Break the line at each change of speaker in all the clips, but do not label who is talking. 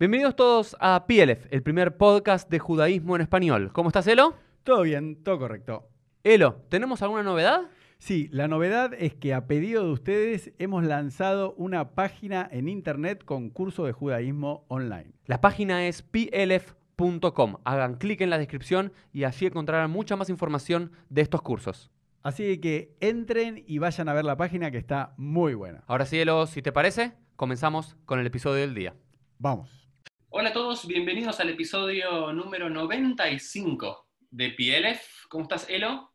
Bienvenidos todos a PLF, el primer podcast de judaísmo en español. ¿Cómo estás, Elo?
Todo bien, todo correcto.
Elo, ¿tenemos alguna novedad?
Sí, la novedad es que a pedido de ustedes hemos lanzado una página en internet con curso de judaísmo online.
La página es plf.com. Hagan clic en la descripción y allí encontrarán mucha más información de estos cursos.
Así que entren y vayan a ver la página que está muy buena.
Ahora sí, Elo, si te parece, comenzamos con el episodio del día.
Vamos.
Hola a todos, bienvenidos al episodio número 95 de PLF. ¿Cómo estás, Elo?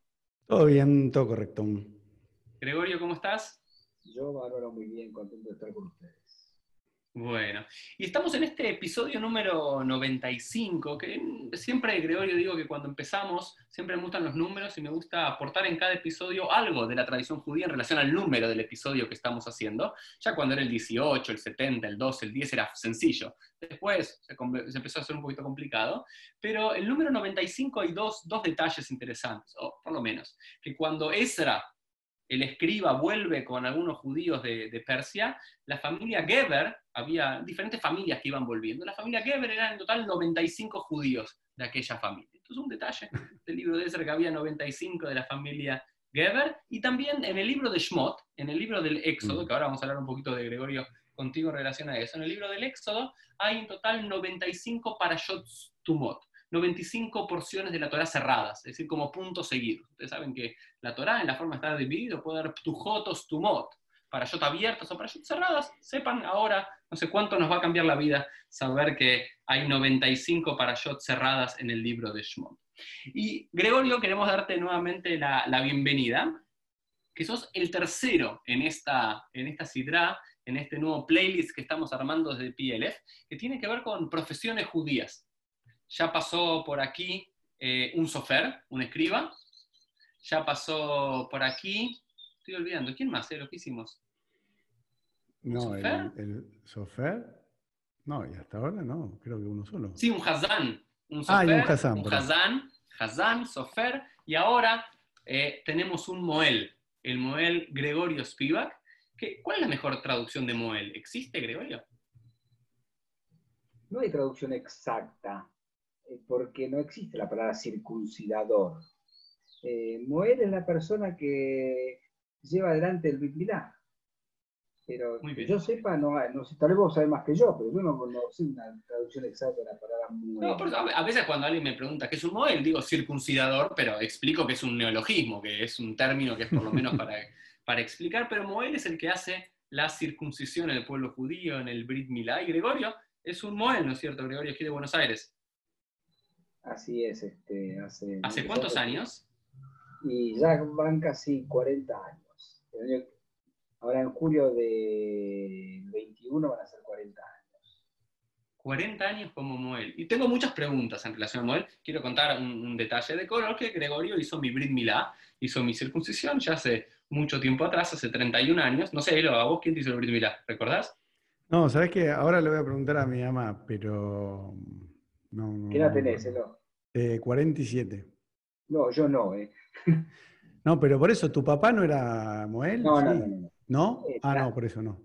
Todo bien, todo correcto.
Gregorio, ¿cómo estás?
Yo, valoro muy bien, contento de estar con ustedes.
Bueno, y estamos en este episodio número 95, que siempre, Gregorio, digo que cuando empezamos, siempre me gustan los números y me gusta aportar en cada episodio algo de la tradición judía en relación al número del episodio que estamos haciendo. Ya cuando era el 18, el 70, el 12, el 10 era sencillo. Después se, empezó a hacer un poquito complicado, pero el número 95 hay dos, dos detalles interesantes, o por lo menos, que cuando Ezra el escriba vuelve con algunos judíos de, de, Persia, la familia Geber, había diferentes familias que iban volviendo, la familia Geber eran en total 95 judíos de aquella familia. Entonces un detalle del libro de Ezra que había 95 de la familia Geber, y también en el libro de Shmot, en el libro del Éxodo, que ahora vamos a hablar un poquito de Gregorio contigo en relación a eso, en el libro del Éxodo hay en total 95 parashot tumot. 95 porciones de la Torah cerradas, es decir, como puntos seguidos. Ustedes saben que la Torah, en la forma estar dividido, puede dar ptujotos, tumot, para yot abiertas o para yot cerradas. Sepan ahora, no sé cuánto nos va a cambiar la vida saber que hay 95 para yot cerradas en el libro de Shmot. Y Gregorio, queremos darte nuevamente la, la, bienvenida, que sos el tercero en esta, en esta sidra, en este nuevo playlist que estamos armando desde PLF, que tiene que ver con profesiones judías ya pasó por aquí eh, un sofer, un escriba, ya pasó por aquí, estoy olvidando, ¿quién más? Eh, lo que hicimos?
No, sofer? El, el, sofer, no, y hasta ahora no, creo que uno solo.
Sí, un hazán, un
sofer, ah, y un hazán,
un hazán, hazán, sofer, y ahora eh, tenemos un moel, el moel Gregorio Spivak. Que, ¿Cuál es la mejor traducción de moel? ¿Existe, Gregorio?
No hay traducción exacta porque no existe la palabra circuncidador. Eh, Moel es la persona que lleva adelante el Brit Pero que yo sepa, no, no sé, tal vez vos sabés más que yo, pero yo no, no sé una traducción exacta de la palabra Moel.
No, porque a veces cuando alguien me pregunta qué es un Moel, digo circuncidador, pero explico que es un neologismo, que es un término que es por lo menos para, para explicar, pero Moel es el que hace la circuncisión en el pueblo judío, en el Brit Milá, y Gregorio es un Moel, ¿no es cierto? Gregorio aquí de Buenos Aires.
Así es, este, hace...
¿Hace cuántos años?
Y ya van casi 40 años. Ahora en julio de 21 van a ser 40 años.
40 años como Moel. Y tengo muchas preguntas en relación a Moel. Quiero contar un, un detalle de color que Gregorio hizo mi Brit Milá, hizo mi circuncisión ya hace mucho tiempo atrás, hace 31 años. No sé, Elo, ¿a vos quién te hizo el Brit Milá? ¿Recordás?
No, sabes que ahora le voy a preguntar a mi mamá, pero no, no,
¿Qué edad tenés, Elo?
Eh, 47.
No, yo no, ¿eh?
No, pero por eso, ¿tu papá no era Moel?
No,
sí.
no, no, no.
¿No?
Eh,
ah, no, por eso no.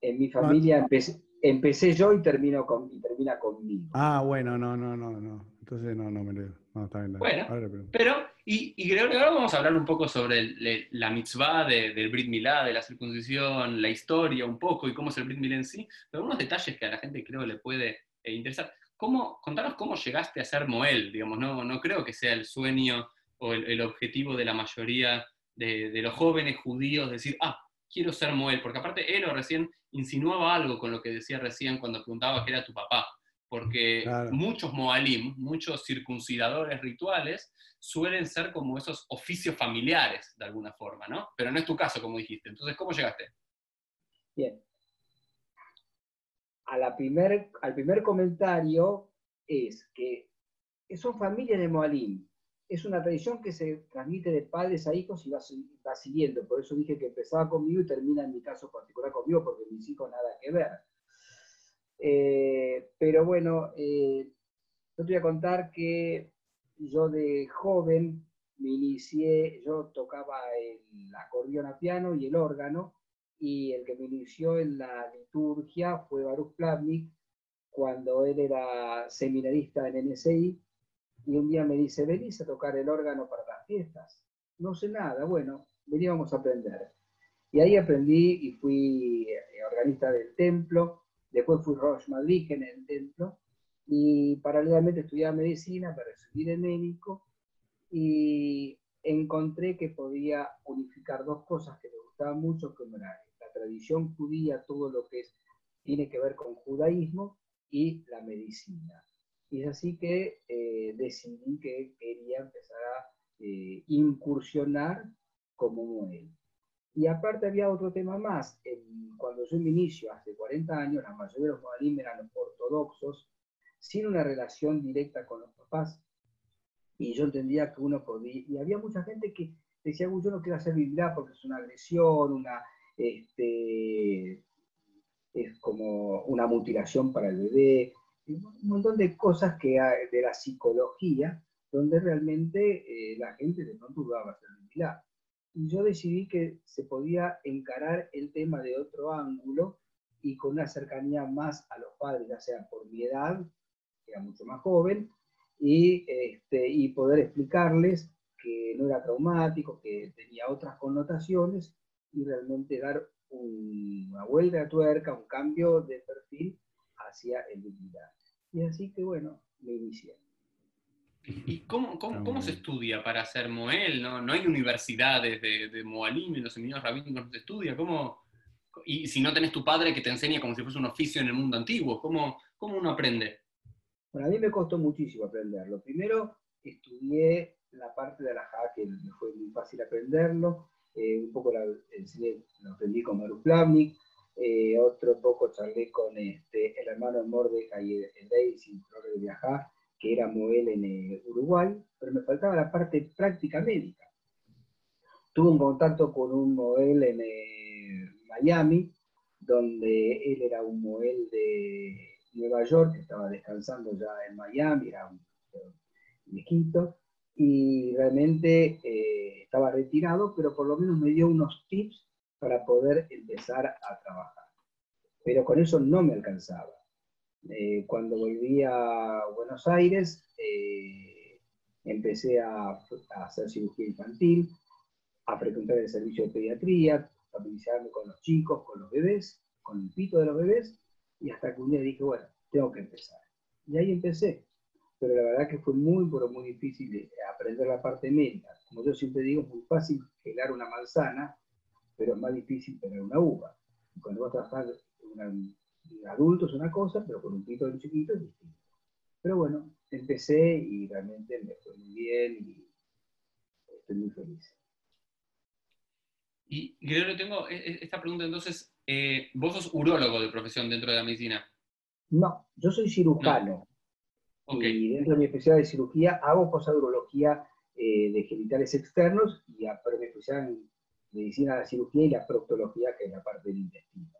En mi familia empecé, empecé yo y, termino con, y termina conmigo.
Ah, bueno, no, no, no, no. Entonces no, no me lo. No, está bien.
Bueno. Pero, y, y Gregorio, ahora vamos a hablar un poco sobre el- la mitzvah de- del Brit Milá, de la circuncisión, la historia un poco y cómo es el Brit Milá en sí, pero algunos detalles que a la gente creo le puede eh, interesar. ¿Cómo, contanos cómo llegaste a ser Moel, digamos, no, no creo que sea el sueño o el, el objetivo de la mayoría de, de, los jóvenes judíos decir, ah, quiero ser Moel, porque aparte Elo recién insinuaba algo con lo que decía recién cuando preguntaba que era tu papá, porque
Claro.
muchos Moalim, muchos circuncidadores rituales, suelen ser como esos oficios familiares, de alguna forma, ¿no? Pero no es tu caso, como dijiste. Entonces, ¿cómo llegaste?
Bien. A la primer, al primer comentario es que son familias de Moalim. Es una tradición que se transmite de padres a hijos y va, va siguiendo. Por eso dije que empezaba conmigo y termina en mi caso particular conmigo, porque mis hijos nada que ver. Eh, pero bueno, eh, yo te voy a contar que yo de joven me inicié, yo tocaba el acordeón a piano y el órgano, y el que me inició en la liturgia fue Baruch Plavnik, cuando él era seminarista en NSI, y un día me dice, venís a tocar el órgano para las fiestas. No sé nada, bueno, veníamos a aprender. Y ahí aprendí y fui eh, organista del templo, después fui Roche Madrid en el templo, y paralelamente estudiaba medicina para recibir el médico, y encontré que podía unificar dos cosas que me gustaban mucho, como era tradición judía, todo lo que es, tiene que ver con judaísmo, y la medicina. Y es así que eh, decidí que quería empezar a eh, incursionar como Moel. Y aparte había otro tema más. cuando yo me inicio, hace 40 años, la mayoría de los moalim eran ortodoxos, sin una relación directa con los papás. Y yo entendía que uno podía... Y había mucha gente que decía, yo no quiero hacer Biblia porque es una agresión, una... Este, es como una mutilación para el bebé, un montón de cosas que hay de la psicología, donde realmente eh, la gente de pronto dudaba hacer Biblia y yo decidí que se podía encarar el tema de otro ángulo y con una cercanía más a los padres, ya sea por mi edad, que era mucho más joven, y, este, y poder explicarles que no era traumático, que tenía otras connotaciones y realmente dar una vuelta de tuerca, un cambio de perfil hacia el dignidad. Y así que bueno, me inicié.
¿Y cómo, cómo, se estudia para ser Moel? ¿No, no hay universidades de, de Moalim en los seminarios rabínicos no se estudia? ¿Cómo, y si no tenés tu padre que te enseña como si fuese un oficio en el mundo antiguo, ¿cómo, cómo uno aprende?
Bueno, a mí me costó muchísimo aprenderlo. Primero estudié la parte de la Ja, que me fue muy fácil aprenderlo. Eh, un poco la, lo aprendí con Maru eh, otro poco charlé con este, el hermano Mordecai el Daisy, Flores de Viajar que era Moel en eh, Uruguay, pero me faltaba la parte práctica médica. Tuve un contacto con un Moel en eh, Miami, donde él era un Moel de Nueva York, que estaba descansando ya en Miami, era un viejito, y realmente eh, estaba retirado, pero por lo menos me dio unos tips para poder empezar a trabajar. Pero con eso no me alcanzaba. Eh, cuando volví a Buenos Aires, eh, empecé a, hacer cirugía infantil, a frecuentar el servicio de pediatría, familiarizarme con los chicos, con los bebés, con el pito de los bebés, y hasta que un día dije, bueno, tengo que empezar. Y ahí empecé. Pero la verdad que fue muy, pero muy difícil aprender la parte médica. Como yo siempre digo, es muy fácil pelar una manzana, pero es más difícil tener una uva. cuando vas a trabajar una, adulto es una cosa, pero con un pito de chiquito es distinto. Pero bueno, empecé y realmente me fue muy bien y estoy muy feliz.
Y Gregorio, tengo e, e, esta pregunta entonces, eh, vos sos urólogo de profesión dentro de la medicina.
No, yo soy cirujano. Y dentro de mi especialidad de cirugía hago cosas de urología eh, de genitales externos, y a, pero especialidad en medicina de la cirugía y la proctología, que es la parte del intestino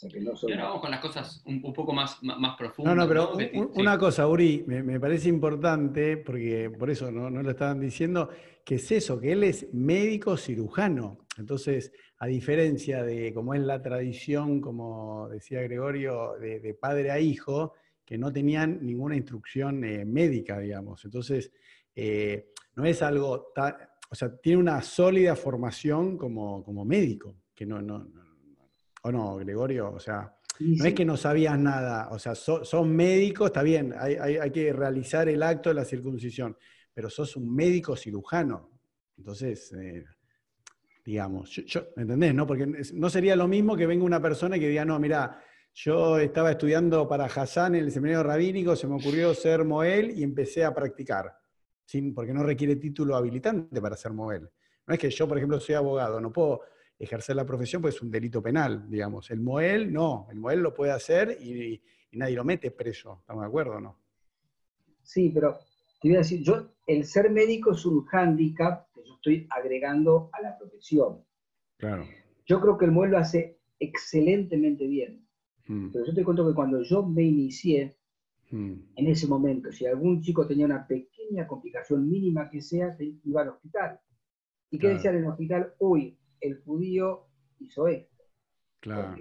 y ahora vamos con las cosas un, poco más, más, profundas.
No, no, pero una cosa, Uri, me, parece importante, porque por eso no, lo estaban diciendo, que es eso, que él es médico cirujano. Entonces, a diferencia de como es la tradición, como decía Gregorio, de, padre a hijo, que no tenían ninguna instrucción eh, médica, digamos. Entonces, eh, no es algo, o sea, tiene una sólida formación como, como médico, que no, no ¿O no, Gregorio? O sea, no es que no sabías nada, o sea, son médicos, está bien, hay, que realizar el acto de la circuncisión, pero sos un médico cirujano. Entonces, eh, digamos, yo, ¿entendés? No? Porque no sería lo mismo que venga una persona que diga, no, mira, yo estaba estudiando para Hassan en el seminario rabínico, se me ocurrió ser Moel y empecé a practicar, sin, porque no requiere título habilitante para ser Moel. No es que yo, por ejemplo, soy abogado, no puedo ejercer la profesión, pues es un delito penal, digamos. El Moel no, el Moel lo puede hacer y, nadie lo mete preso, ¿estamos de acuerdo o no?
Sí, pero te voy a decir, yo, el ser médico es un hándicap que yo estoy agregando a la profesión.
Claro.
Yo creo que el Moel lo hace excelentemente bien. Mm. Pero yo te cuento que cuando yo me inicié, mm. en ese momento, si algún chico tenía una pequeña complicación mínima que sea, iba al hospital. ¿Y qué decía en el hospital? Uy, el judío hizo esto.
Claro.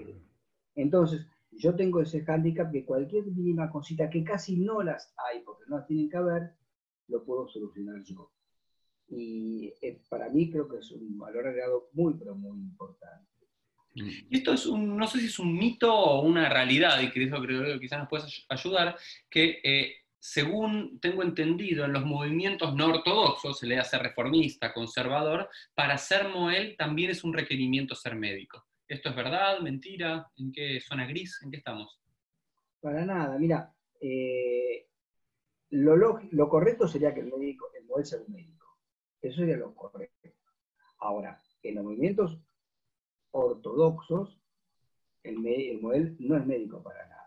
entonces, Yo tengo ese hándicap que cualquier mínima cosita, que casi no las hay porque no las tienen que haber, lo puedo solucionar yo. Y eh, para mí creo que es un valor agregado muy, pero muy importante.
Y esto es un, no sé si es un mito o una realidad, y que eso creo que quizás nos puedes ayudar, que eh, según tengo entendido, en los movimientos no ortodoxos, se le hace reformista, conservador, para ser Moel también es un requerimiento ser médico. ¿Esto es verdad, mentira? ¿En qué zona gris? ¿En qué estamos?
Para nada, mira, eh, lo, correcto sería que el médico, el Moel sea un médico. Eso sería lo correcto. Ahora, en los movimientos ortodoxos, el, el Moel no es médico para nada.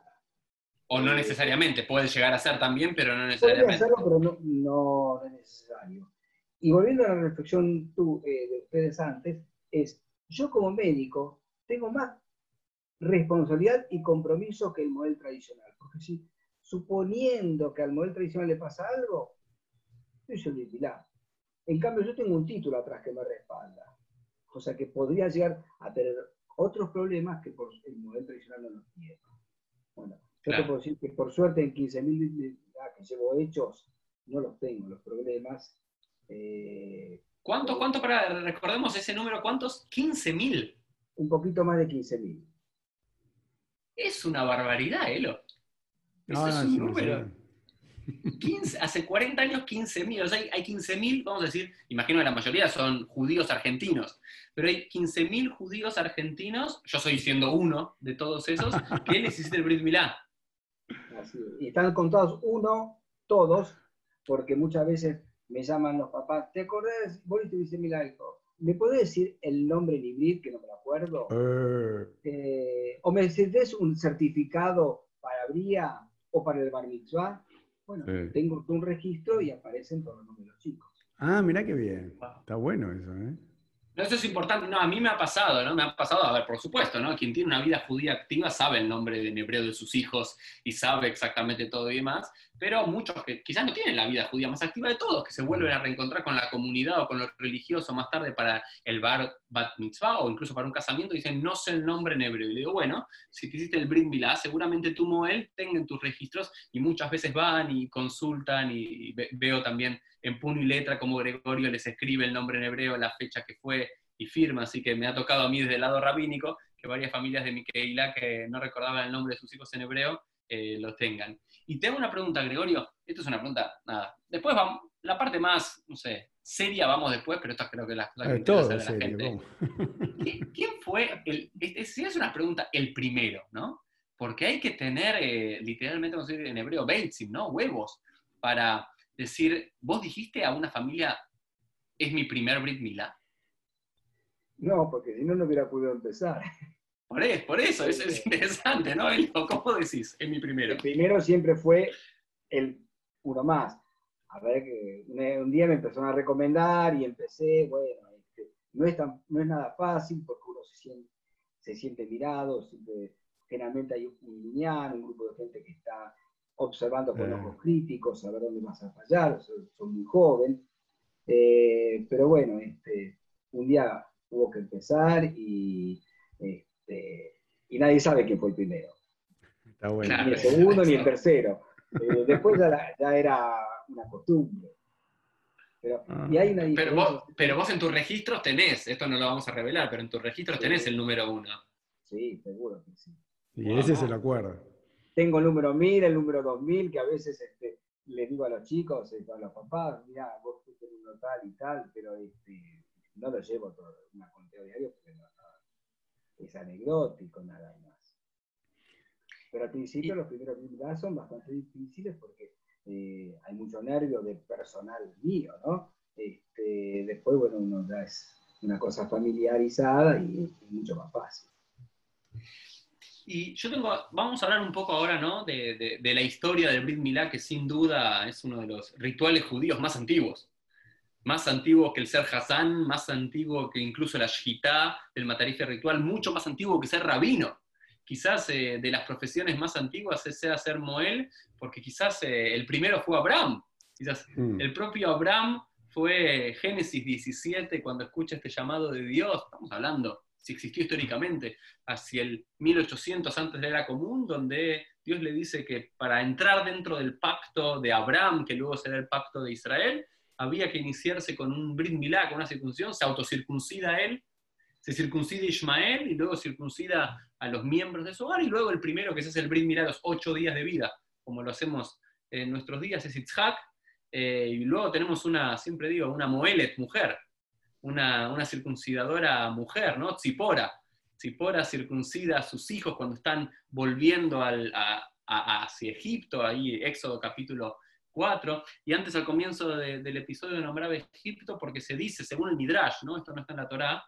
O no necesariamente, puede llegar a ser también, pero no necesariamente.
Puede hacerlo, pero no, es necesario. Y volviendo a la reflexión tú, eh, de ustedes antes, es, yo como médico tengo más responsabilidad y compromiso que el modelo tradicional. Porque si, suponiendo que al modelo tradicional le pasa algo, yo soy. En cambio, yo tengo un título atrás que me respalda. O sea que podría llegar a tener otros problemas que por el modelo tradicional no los tiene. Bueno, yo te puedo decir que por suerte en 15.000 que llevo hechos, no los tengo, los problemas.
Eh, ¿Cuánto, cuánto para, recordemos ese número, cuántos? 15.000.
Un poquito más de 15.000.
Es una barbaridad, Elo. No, es un número. 15, hace 40 años 15.000, o sea, hay 15.000, vamos a decir, imagino que la mayoría son judíos argentinos, pero hay 15.000 judíos argentinos, yo soy siendo uno de todos esos, que necesitan el Brit Milá.
Y están contados uno, todos, porque muchas veces me llaman los papás, ¿te acordás? Vos tuviste milagro. ¿Me podés decir el nombre en hibrid, que no me lo acuerdo? Eh. Eh, ¿O me necesitas un certificado para Bría o para el Bar Mitzvah? Bueno, tengo un registro y aparecen todos los números chicos.
Ah, mira qué bien. Está bueno eso, ¿eh?
eso es importante. No, a mí me ha pasado, ¿no? Me ha pasado, a ver, por supuesto, ¿no? Quien tiene una vida judía activa sabe el nombre en hebreo de sus hijos y sabe exactamente todo y demás, pero muchos que quizás no tienen la vida judía más activa de todos, que se vuelven a reencontrar con la comunidad o con lo religioso más tarde para el bar bat mitzvah o incluso para un casamiento, dicen, no sé el nombre en hebreo. Y digo, bueno, si te hiciste el brit milá, seguramente tú, Moel, tengan tus registros y muchas veces van y consultan y veo también en puño y letra como Gregorio les escribe el nombre en hebreo, la fecha que fue y firma, así que me ha tocado a mí desde el lado rabínico que varias familias de Miqueila que no recordaban el nombre de sus hijos en hebreo eh, lo tengan. Y te hago una pregunta, Gregorio, esto es una pregunta, nada, después vamos, la parte más, no sé, seria vamos después, pero esto creo que la, la,
que todo la gente.
¿Quién fue, el, si es una pregunta, el primero, ¿no? Porque hay que tener, eh, literalmente, vamos a decir en hebreo, beitzim, ¿no? Huevos, para decir, vos dijiste a una familia, es mi primer Brit Milá.
No, porque si no, no hubiera podido empezar.
Por eso, por eso es, interesante, ¿no? ¿Cómo decís? Es mi primero.
El primero siempre fue el uno más. A ver, que un día me empezaron a recomendar y empecé, bueno, este, no, es no es nada fácil porque uno se siente, se siente mirado, generalmente hay un lineal, un grupo de gente que está observando con ojos críticos, a ver dónde vas a fallar, soy, muy joven. Eh, pero bueno, este, un día hubo que empezar y, este, y nadie sabe quién fue el primero.
Está bueno.
Ni el segundo ni el tercero. Eh, después ya, era una costumbre. Pero,
ah. y hay una pero, vos, pero vos en tus registros tenés, esto no lo vamos a revelar, pero en tus registros tenés el número uno.
Sí, seguro que sí.
Y ese se lo acuerdo
tengo el número 1000, el número 2000, que a veces este, les digo a los chicos, este, a los papás, mira, vos fuiste el número tal y tal, pero este, no lo llevo todo, una conteo diario porque no, es anecdótico nada más. Pero al principio los primeros mil son bastante difíciles porque eh, hay mucho nervio de personal mío, ¿no? Este, después, bueno, uno ya es una cosa familiarizada y es mucho más fácil.
Y yo tengo, vamos a hablar un poco ahora, ¿no? De, la historia del Brit Milá, que sin duda es uno de los rituales judíos más antiguos. Más antiguo que el ser Hassan, más antiguo que incluso la Shita, el matarife ritual, mucho más antiguo que ser rabino. Quizás eh, de las profesiones más antiguas sea ser Moel, porque quizás eh, el primero fue Abraham. Quizás mm. el propio Abraham fue Génesis 17, cuando escucha este llamado de Dios, estamos hablando si existió históricamente, hacia el 1800 antes de la era común, donde Dios le dice que para entrar dentro del pacto de Abraham, que luego será el pacto de Israel, había que iniciarse con un Brit Milá, con una circuncisión, se autocircuncida él, se circuncida Ismael y luego circuncida a los miembros de su hogar, y luego el primero que se hace el Brit Milá los ocho días de vida, como lo hacemos en nuestros días, es Itzhak, eh, y luego tenemos una, siempre digo, una Moelet, mujer, una, circuncidadora mujer, ¿no? Zipora. Zipora circuncida a sus hijos cuando están volviendo al, hacia Egipto, ahí Éxodo capítulo 4, y antes al comienzo del episodio nombraba Egipto porque se dice, según el Midrash, ¿no? esto no está en la Torá,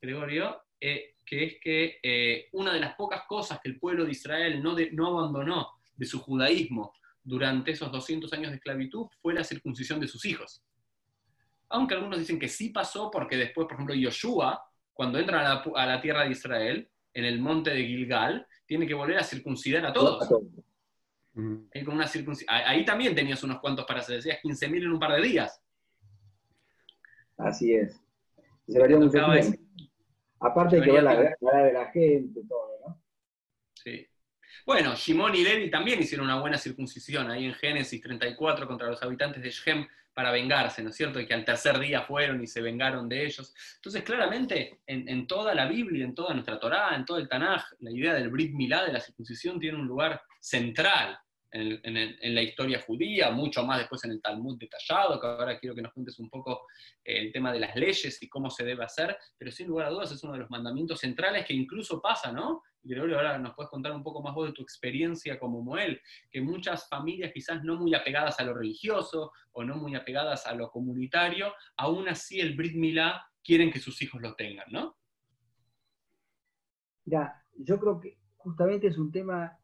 Gregorio, eh, que es que eh, una de las pocas cosas que el pueblo de Israel no, abandonó de su judaísmo durante esos 200 años de esclavitud fue la circuncisión de sus hijos aunque algunos dicen que sí pasó porque después, por ejemplo, Yoshua, cuando entra a la, tierra de Israel, en el monte de Gilgal, tiene que volver a circuncidar a todos. Ahí, también tenías unos cuantos para hacer, decías 15.000 en un par de días.
Así es. Se vería mucho Aparte de que va la, de la gente, todo, ¿no?
Sí. Bueno, Shimon y Levi también hicieron una buena circuncisión ahí en Génesis 34 contra los habitantes de Shem para vengarse, ¿no es cierto? Y que al tercer día fueron y se vengaron de ellos. Entonces, claramente, en, toda la Biblia, en toda nuestra Torá, en todo el Tanaj, la idea del Brit Milá, de la circuncisión, tiene un lugar central en, la historia judía, mucho más después en el Talmud detallado, que ahora quiero que nos cuentes un poco eh, el tema de las leyes y cómo se debe hacer, pero sin lugar a dudas es uno de los mandamientos centrales que incluso pasa, ¿no? Gregorio, ahora nos puedes contar un poco más vos de tu experiencia como Moel, que muchas familias quizás no muy apegadas a lo religioso o no muy apegadas a lo comunitario, aún así el Brit Milá quieren que sus hijos lo tengan, ¿no?
Ya, yo creo que justamente es un tema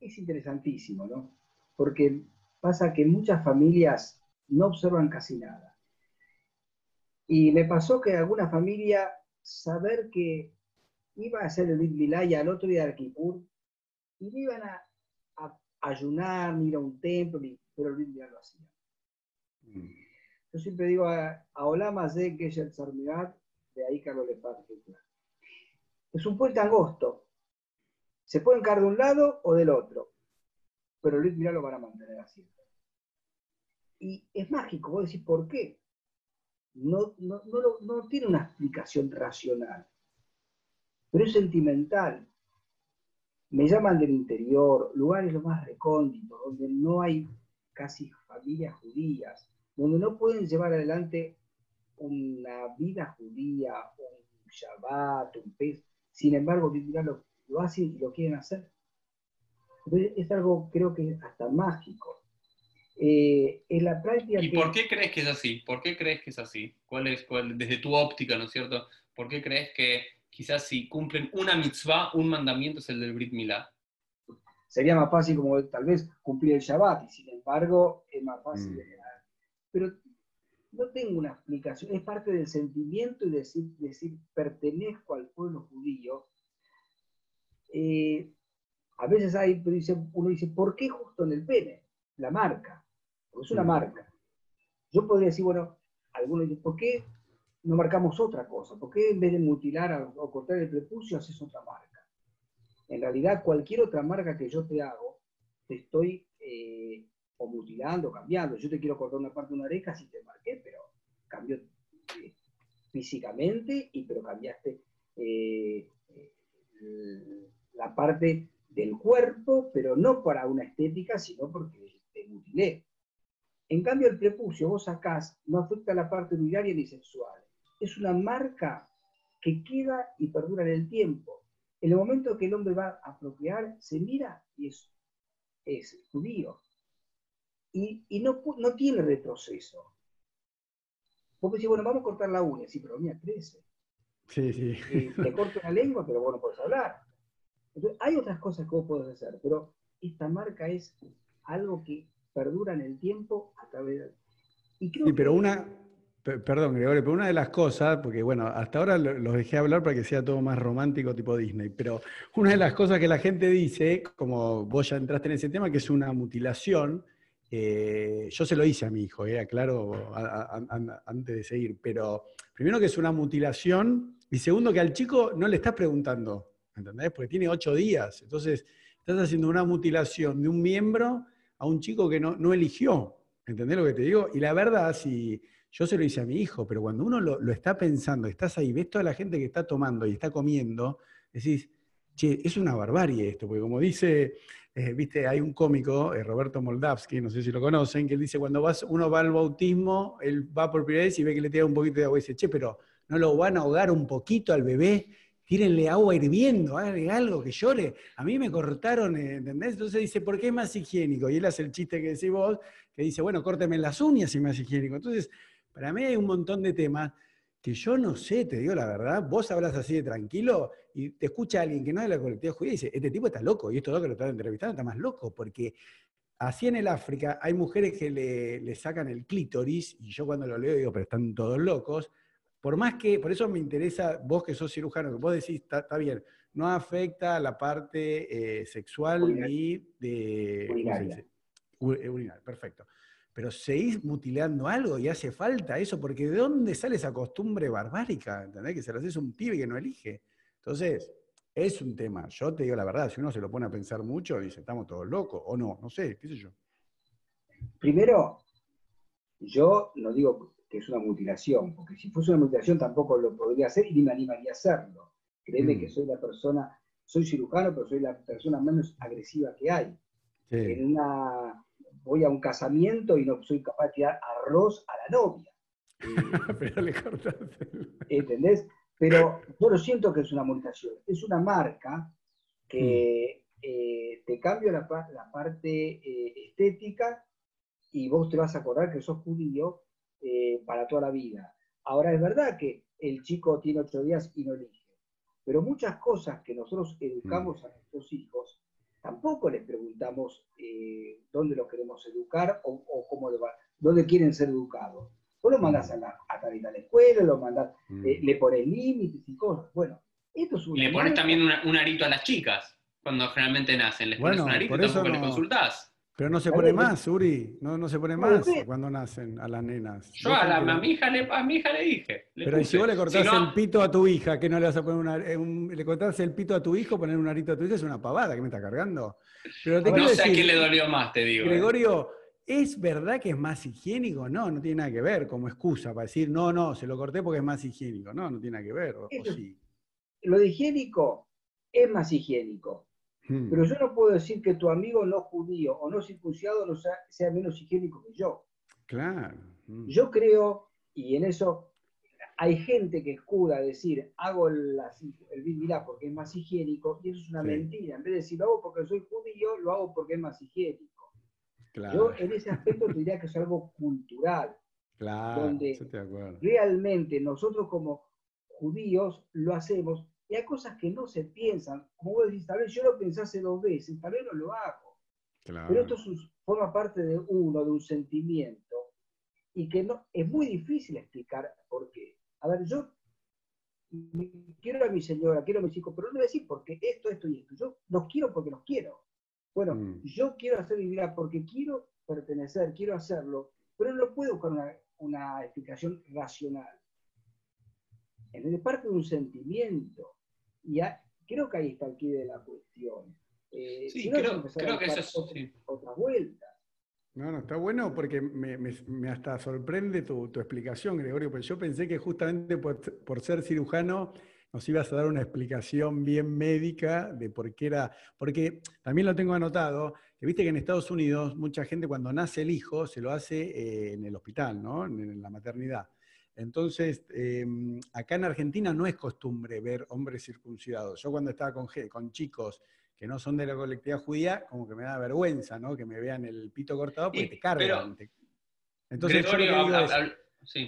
es interesantísimo, ¿no? Porque pasa que muchas familias no observan casi nada. Y me pasó que alguna familia saber que iba a hacer el Brit al otro día de Kipur y no iban a, ayunar ni ir a un templo, pero el Brit lo hacían. Mm. Yo siempre digo a, Olama de que es el de ahí Carlos Lepage. Es un puente angosto, se pueden caer de un lado o del otro, pero Luis Mirá lo van a mantener así. Y es mágico, vos decís, ¿por qué? No, no, tiene una explicación racional, pero es sentimental. Me llaman del interior, lugares lo más recónditos, donde no hay casi familias judías, donde no pueden llevar adelante una vida judía, un Shabbat, un pez. Sin embargo, Mirá lo lo hacen y lo quieren hacer. es algo, creo que hasta mágico.
Eh, en la práctica. ¿Y por qué crees que es así? ¿Por qué crees que es así? ¿Cuál es, cuál, desde tu óptica, ¿no es cierto? ¿Por qué crees que quizás si cumplen una mitzvah, un mandamiento es el del Brit Milá?
Sería más fácil como tal vez cumplir el Shabbat, y sin embargo es más fácil. Mm. Pero no tengo una explicación, es parte del sentimiento y decir, decir pertenezco al pueblo judío, eh, a veces hay, uno dice, ¿por qué justo en el pene? La marca, porque es una marca. Yo podría decir, bueno, algunos dicen, ¿por qué no marcamos otra cosa? ¿Por qué en vez de mutilar o cortar el prepucio haces otra marca? En realidad, cualquier otra marca que yo te hago, te estoy eh, o mutilando, cambiando. Yo te quiero cortar una parte de una oreja, si te marqué, pero cambió eh, físicamente, y pero cambiaste la parte del cuerpo, pero no para una estética, sino porque te mutilé. En cambio, el prepucio, vos sacás, no afecta a la parte urinaria ni sexual. Es una marca que queda y perdura en el tiempo. En el momento que el hombre va a procrear, se mira y es, es judío. Y, no, no, tiene retroceso. Porque si bueno, vamos a cortar la uña, sí, pero la crece.
Sí, sí.
Eh, te corto la lengua, pero bueno, puedes hablar hay otras cosas que vos podés hacer, pero esta marca es algo que perdura en el tiempo a través de...
sí, pero una, perdón Gregorio, pero una de las cosas, porque bueno, hasta ahora los dejé hablar para que sea todo más romántico tipo Disney, pero una de las cosas que la gente dice, como vos ya entraste en ese tema, que es una mutilación, eh, yo se lo hice a mi hijo, eh, aclaro antes de seguir, pero primero que es una mutilación y segundo, que al chico no le estás preguntando, ¿entendés? Porque tiene ocho días. Entonces, estás haciendo una mutilación de un miembro a un chico que no, no eligió. ¿Entendés lo que te digo? Y la verdad, si yo se lo hice a mi hijo, pero cuando uno lo, está pensando, estás ahí, ves toda la gente que está tomando y está comiendo, decís, che, es una barbarie esto, porque como dice, eh, viste, hay un cómico, eh, Roberto Moldavsky, no sé si lo conocen, que él dice, cuando vas, uno va al bautismo, él va por primera vez y ve que le tira un poquito de agua y dice, che, pero no lo van a ahogar un poquito al bebé, tírenle agua hirviendo, algo que llore. A mí me cortaron, eh, ¿entendés? Entonces dice, ¿por qué es más higiénico? Y él hace el chiste que decís vos, que dice, bueno, córteme las uñas y más higiénico. Entonces, para mí hay un montón de temas que yo no sé, te digo la verdad, vos hablas así de tranquilo y te escucha alguien que no es de la colectividad judía y dice, este tipo está loco, y esto dos que lo están entrevistando está más loco, porque así en el África hay mujeres que le sacan el clítoris, y yo cuando lo leo digo, pero están todos locos, por más que, por eso me interesa, vos que sos cirujano, que vos decís, está bien, no afecta a la parte eh, sexual ni de...
Urinaria.
Urinaria, perfecto. Pero seguís mutilando algo y hace falta eso, porque ¿de dónde sale esa costumbre barbárica? ¿Entendés? Que se lo haces un pibe que no elige. Entonces, es un tema. Yo te digo la verdad, si uno se lo pone a pensar mucho, dice, estamos todos locos, o no, no sé, qué sé yo.
Primero, yo no digo que es una mutilación, porque si fuese una mutilación tampoco lo podría hacer y ni me animaría a hacerlo. Créeme mm. que soy la persona, soy cirujano, pero soy la persona menos agresiva que hay. En una, voy a un casamiento y no soy capaz de tirar arroz a la novia.
pero le cortaste.
¿Entendés? Pero yo lo siento que es una mutilación. Es una marca que mm. eh, te cambia la, parte eh, estética y vos te vas a acordar que sos judío eh, para toda la vida. Ahora es verdad que el chico tiene ocho días y no elige, pero muchas cosas que nosotros educamos a nuestros hijos, tampoco les preguntamos eh, dónde los queremos educar o, cómo dónde quieren ser educados. Vos lo mandás a, la, a, la escuela, lo mandás, eh, le pones límites y cosas. Bueno, esto es
Y le pones también un arito a las chicas cuando generalmente nacen. Les pones un arito y tampoco le consultás.
Pero no se pone más, Uri, no, no se pone más cuando nacen a las nenas.
Yo a, mi hija le, a mi hija le dije.
pero si vos le cortás el pito a tu hija, ¿qué no le vas a poner una, eh, le cortás el pito a tu hijo, poner un arito a tu hija, es una pavada que me está cargando.
Pero no sé a quién le dolió más, te digo.
¿eh? Gregorio, ¿es verdad que es más higiénico? No, no tiene nada que ver como excusa para decir, no, no, se lo corté porque es más higiénico. No, no tiene nada que ver. o sí.
Lo de higiénico es más higiénico Hmm. Pero yo no puedo decir que tu amigo no judío o no circuncidado no sea, menos higiénico que yo.
Claro.
Hmm. Yo creo, y en eso hay gente que escuda decir, hago el, el porque es más higiénico, y eso es una mentira. En vez de decir, lo hago porque soy judío, lo hago porque es más higiénico. Yo en ese aspecto te diría que es algo cultural.
Claro,
donde realmente nosotros como judíos lo hacemos y hay cosas que no se piensan. Como vos decís, tal vez yo lo pensase dos veces, tal vez no lo hago. Pero esto forma parte de uno, de un sentimiento, y que no, es muy difícil explicar por qué. A ver, yo quiero a mi señora, quiero a mis hijos, pero no voy a decir porque esto, esto y esto. Yo los quiero porque los quiero. Bueno, mm. yo quiero hacer mi vida porque quiero pertenecer, quiero hacerlo, pero no puedo buscar una, una explicación racional. Es parte de un sentimiento. Y creo que ahí está el quid de la cuestión.
Eh, sí, creo, que eso es...
Otra, vuelta.
No, no, está bueno porque me, hasta sorprende tu, explicación, Gregorio, pero yo pensé que justamente por, ser cirujano nos ibas a dar una explicación bien médica de por qué era, porque también lo tengo anotado, que viste que en Estados Unidos mucha gente cuando nace el hijo se lo hace eh, en el hospital, ¿no? en la maternidad. Entonces, em, acá en Argentina no es costumbre ver hombres circuncidados. Yo cuando estaba con, con chicos que no son de la colectividad judía, como que me da vergüenza, ¿no? Que me vean el pito cortado porque te cargan. Entonces,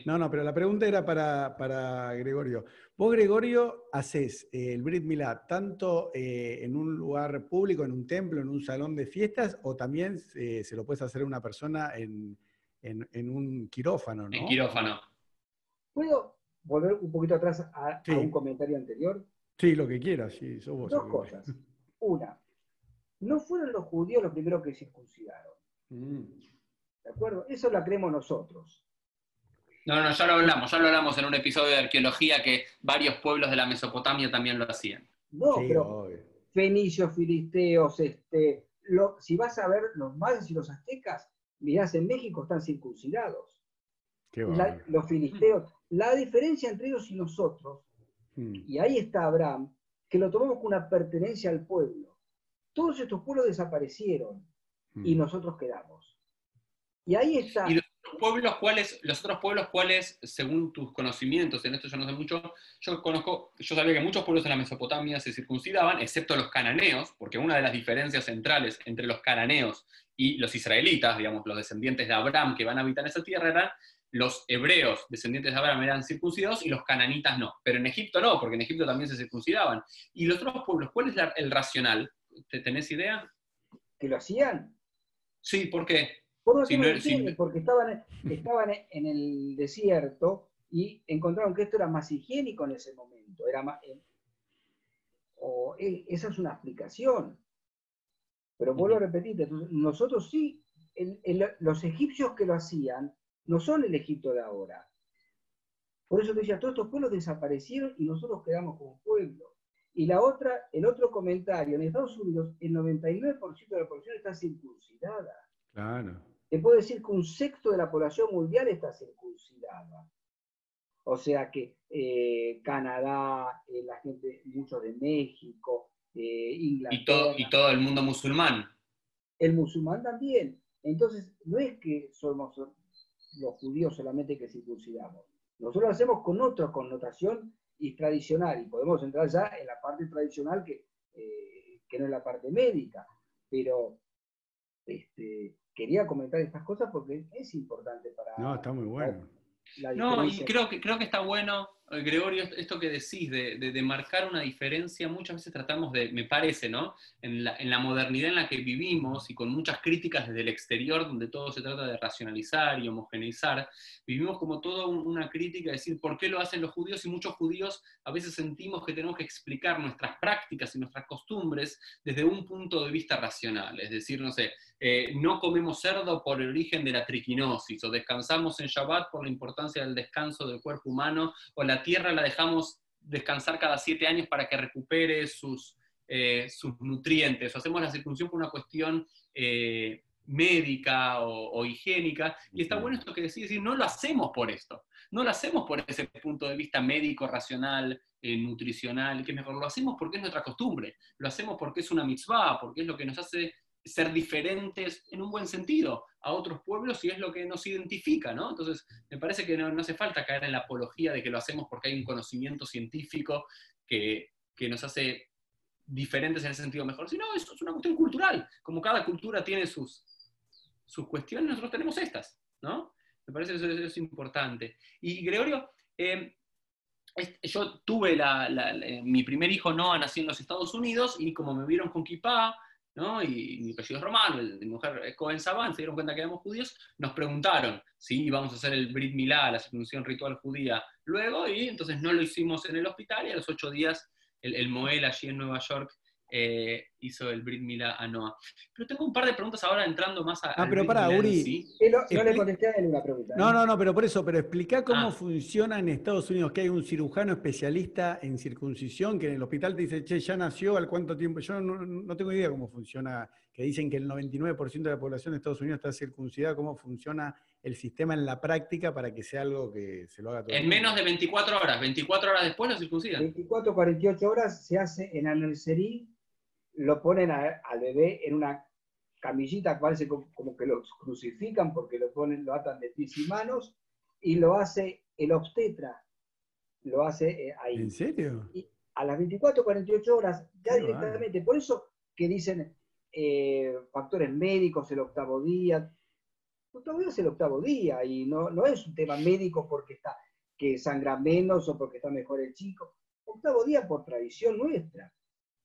No, no, pero la pregunta era para, Gregorio. Vos, Gregorio, haces eh, el Brit Milá tanto eh, en un lugar público, en un templo, en un salón de fiestas, o también eh, se lo puedes hacer a una persona en, en un quirófano, ¿no?
En quirófano.
¿Puedo volver un poquito atrás a, un comentario anterior?
Sí, lo que quieras, sí, vos.
Dos cosas. Una, no fueron los judíos los primeros que circuncidaron. Mm. ¿De acuerdo? Eso lo creemos nosotros.
No, no, ya lo hablamos, ya lo hablamos en un episodio de arqueología que varios pueblos de la Mesopotamia también lo hacían.
No, pero fenicios, filisteos, este, si vas a ver los mayas y los aztecas, mirás, en México están circuncidados. los filisteos. La diferencia entre ellos y nosotros, hmm. y ahí está Abraham, que lo tomamos como una pertenencia al pueblo. Todos estos pueblos desaparecieron y hmm. nosotros quedamos. Y ahí está
pueblos cuáles, los otros pueblos cuáles, según tus conocimientos, en esto yo no sé mucho, yo conozco, yo sabía que muchos pueblos en la Mesopotamia se circuncidaban, excepto los cananeos, porque una de las diferencias centrales entre los cananeos y los israelitas, digamos, los descendientes de Abraham que van a habitar esa tierra, eran los hebreos, descendientes de Abraham, eran circuncidados y los cananitas no. Pero en Egipto no, porque en Egipto también se circuncidaban. ¿Y los otros pueblos, cuál es el racional? ¿Tenés idea?
¿Que lo hacían?
Sí, ¿por qué?
porque estaban, estaban en el desierto y encontraron que esto era más higiénico en ese momento. Era más, eh, o, eh, esa es una explicación. Pero vuelvo a repetir, nosotros sí, los egipcios que lo hacían no son el Egipto de ahora. Por eso te decía, todos estos pueblos desaparecieron y nosotros quedamos como pueblo. Y la otra, el otro comentario, en Estados Unidos el 99% de la población está circuncidada.
Claro
te puedo decir que un sexto de la población mundial está circuncidada. O sea que eh, Canadá, eh, la gente, muchos de México, eh, Inglaterra.
Y todo, y todo el mundo musulmán.
El musulmán también. Entonces, no es que somos los judíos solamente que circuncidamos. Nosotros lo hacemos con otra connotación y tradicional. Y podemos entrar ya en la parte tradicional que, que no es la parte médica. Pero este, quería comentar estas cosas porque es importante para...
No, está muy bueno.
no, y creo que, creo que está bueno eh, Gregorio, esto que decís de, marcar una diferencia, muchas veces tratamos de, me parece, ¿no? En la, modernidad en la que vivimos y con muchas críticas desde el exterior, donde todo se trata de racionalizar y homogeneizar, vivimos como toda una crítica, de decir, ¿por qué lo hacen los judíos? Y muchos judíos a veces sentimos que tenemos que explicar nuestras prácticas y nuestras costumbres desde un punto de vista racional. Es decir, no sé, eh, no comemos cerdo por el origen de la triquinosis, o descansamos en Shabbat por la importancia del descanso del cuerpo humano, o la tierra la dejamos descansar cada siete años para que recupere sus, eh, sus nutrientes, o hacemos la circuncisión por una cuestión eh, médica o, higiénica, y está bueno esto que decís, decir, no lo hacemos por esto, no lo hacemos por ese punto de vista médico, racional, eh, nutricional, que mejor lo hacemos porque es nuestra costumbre, lo hacemos porque es una mitzvah, porque es lo que nos hace ser diferentes en un buen sentido a otros pueblos y es lo que nos identifica, ¿no? Entonces, me parece que no, hace falta caer en la apología de que lo hacemos porque hay un conocimiento científico que, nos hace diferentes en ese sentido mejor, sino eso es una cuestión cultural. Como cada cultura tiene sus, sus cuestiones, nosotros tenemos estas, ¿no? Me parece que eso, es importante. Y Gregorio, eh, yo tuve mi primer hijo Noah nació en los Estados Unidos y como me vieron con kipá, y mi apellido es romano, mi mujer es Cohen Saban, se dieron cuenta que éramos judíos, nos preguntaron si íbamos a hacer el Brit Milá, la circuncisión ritual judía, luego, y entonces no lo hicimos en el hospital, y a los ocho días el, el Moel allí en Nueva York eh, hizo el Brit Mila a Noah. Pero tengo un par de preguntas ahora entrando más a.
Ah, pero para, Uri.
No, le contesté a él una pregunta.
No, ¿eh? no, no, pero por eso, pero explica cómo ah. funciona en Estados Unidos, que hay un cirujano especialista en circuncisión que en el hospital te dice, che, ya nació, ¿al cuánto tiempo? Yo no, tengo idea cómo funciona, que dicen que el 99% de la población de Estados Unidos está circuncidada, cómo funciona el sistema en la práctica para que sea algo que se lo haga todo.
En menos de 24 horas, 24 horas después lo circuncidan.
24, 48 horas se hace en anelcerí lo ponen al bebé en una camillita, parece como, que lo crucifican porque lo ponen, lo atan de pies y manos, y lo hace el obstetra, lo hace eh, ahí.
¿En serio?
Y a las 24, 48 horas, ya directamente, por eso que dicen eh, factores médicos, el octavo día, día es el octavo día, y no, no es un tema médico porque está, que sangra menos o porque está mejor el chico, octavo día por tradición nuestra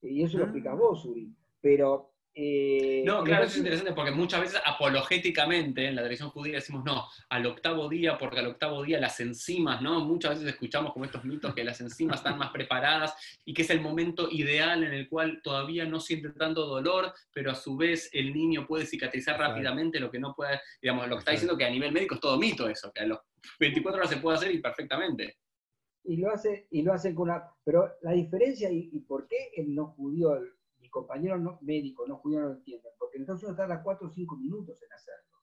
y eso lo explicas vos, Uri. Pero Eh,
No, claro, eso es interesante porque muchas veces apologéticamente en la tradición judía decimos no, al octavo día, porque al octavo día las enzimas, ¿no? Muchas veces escuchamos como estos mitos que las enzimas están más preparadas y que es el momento ideal en el cual todavía no siente tanto dolor, pero a su vez el niño puede cicatrizar rápidamente lo que no puede, digamos, lo que está diciendo que a nivel médico es todo mito eso, que a los 24 horas se puede hacer y perfectamente.
Y lo hace y lo hacen con una pero la diferencia y, y por qué el no judío el- mi compañero no, médico no judío no lo entienden porque en Estados Unidos tarda 4 o 5 minutos en hacerlo.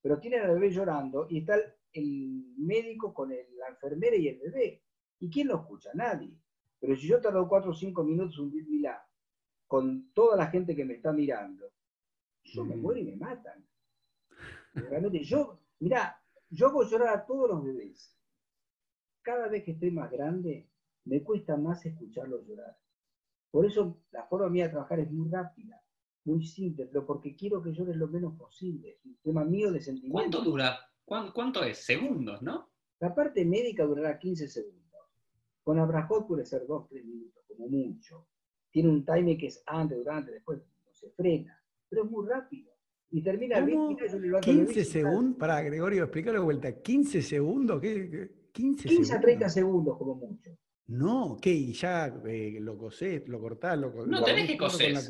Pero tiene al bebé llorando y está el, el médico con el- la enfermera y el bebé. Y quién lo escucha nadie. Pero si yo tardo 4 o 5 minutos un Milá con toda la gente que me está mirando yo me muero y me matan. Realmente yo mirá yo hago llorar a todos los bebés cada vez que estoy más grande, me cuesta más escucharlos llorar. Por eso la forma mía de trabajar es muy rápida, muy simple, pero porque quiero que lloren lo menos posible. Es un tema mío de sentimiento.
¿Cuánto dura? ¿Cuán- ¿Cuánto es? Segundos, ¿no?
La parte médica durará 15 segundos. Con Abrahot puede ser 2-3 minutos, como mucho. Tiene un timer que es antes, durante, después no se frena. Pero es muy rápido. Y termina el
¿Cómo?
20 y yo le levanto el bebé y
15
se sale.
segundos. Pará, Gregorio, explícalo de vuelta. ¿15 segundos? ¿Qué? qué? 15,
15 a
segundos.
30 segundos, como mucho.
No, ¿qué? Y ya eh, lo cosés, lo cortás, lo
No
lo
tenés que coser.
Con la.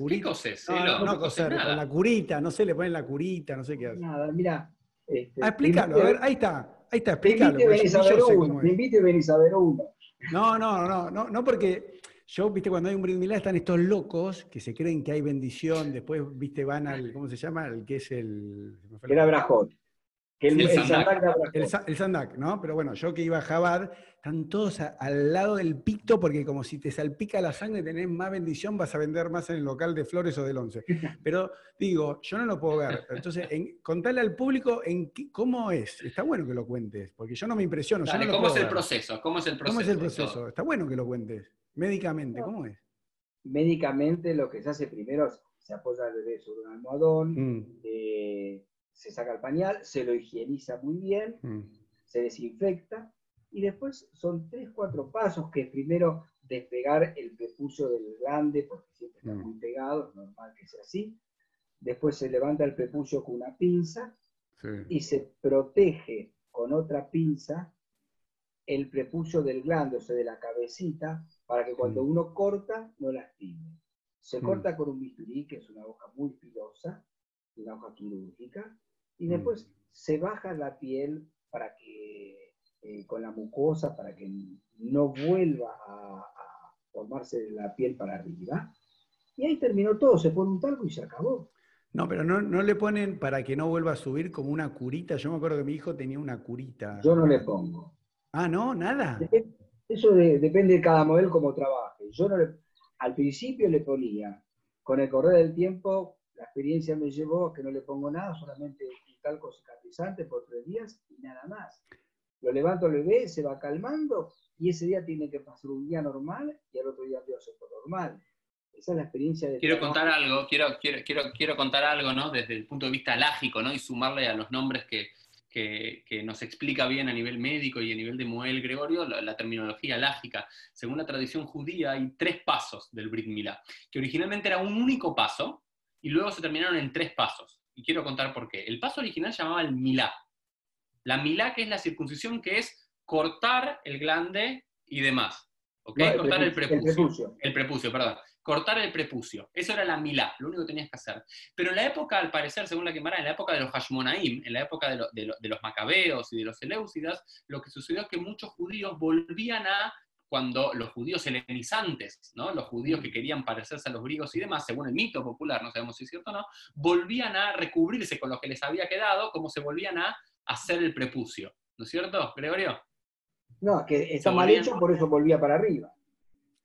No, no, no con la curita, no sé, le ponen la curita, no sé qué hace.
Nada, mira. Este,
Ah, explícalo, a ver, ahí está, ahí está,
Te
explícalo.
invito venís
yo-
a ver uno. Te invito y venís a ver uno.
No, no, no, no, no porque yo, viste, cuando hay un Brit Milá están estos locos que se creen que hay bendición, después, viste, van al, ¿cómo se llama? El que es el...
era Brajot. Que el,
el
el
Sandak.
El, ¿no? Pero bueno, yo que iba a Jabad, están todos a- al lado del pito porque como si te salpica la sangre tenés más bendición, vas a vender más en el local de flores o del once. Pero digo, yo no lo puedo ver. Entonces, en, contale al público en qué- cómo es. Está bueno que lo cuentes, porque yo no me impresiono. yo no
¿cómo es el proceso? ¿Cómo es el proceso?
¿Cómo es el proceso? Está bueno que lo cuentes. Médicamente, ¿cómo es?
Médicamente lo que se hace primero es se apoya el bebé sobre un almohadón,
Mm,
eh, se saca el pañal, se lo higieniza muy bien,
mm,
se desinfecta y después son tres, cuatro pasos que es primero despegar el prepucio del glande porque siempre está
Mm.
muy pegado, es normal que sea así. Después se levanta el prepucio con una pinza
sí.
y se protege con otra pinza el prepucio del glande, o sea, de la cabecita, para que cuando
Mm.
uno corta no lastime. Se
Mm.
corta con un bisturí, que es una hoja muy filosa, una hoja quirúrgica, y
Mm.
después se baja la piel para que, eh, con la mucosa, para que no vuelva a, a formarse la piel para arriba. Y ahí terminó todo, se pone un talco y se acabó.
No, pero no, no le ponen para que no vuelva a subir como una curita. Yo me acuerdo que mi hijo tenía una curita.
Yo no le pongo.
Ah, no, nada.
Dep- Eso de- depende de cada modelo cómo trabaje. Yo no le- al principio le ponía, con el correr del tiempo, la experiencia me llevó a que no le pongo nada, solamente un talco cicatrizante por tres días y nada más. Lo levanto al bebé, se va calmando y ese día tiene que pasar un día normal y al otro día por normal. Esa es la experiencia de
Quiero
trabajo.
contar algo, quiero, quiero, quiero, quiero contar algo, ¿no? Desde el punto de vista lágico, ¿no? Y sumarle a los nombres que, que, que nos explica bien a nivel médico y a nivel de Moel Gregorio, la, la terminología lágica. Según la tradición judía, hay tres pasos del Brit Milá, que originalmente era un único paso y luego se terminaron en tres pasos. Y quiero contar por qué. El paso original se llamaba el Milá. La Milá, que es la circuncisión, que es cortar el glande y demás. ¿Ok?
No,
cortar el
prepucio,
prepucio.
prepucio.
El prepucio, perdón. Cortar el prepucio. Eso era la milá, lo único que tenías que hacer. Pero en la época, al parecer, según la quemara, en la época de los Hashmonaim, en la época de, lo- de lo- de los macabeos y de los eleusidas, lo que sucedió es que muchos judíos volvían a, cuando los judíos helenizantes, ¿no? los judíos que querían parecerse a los griegos y demás, según el mito popular, no sabemos si es cierto o no, volvían a recubrirse con lo que les había quedado, como se volvían a hacer el prepucio. ¿No es cierto, Gregorio?
No, que está mal hecho, por eso volvía para arriba.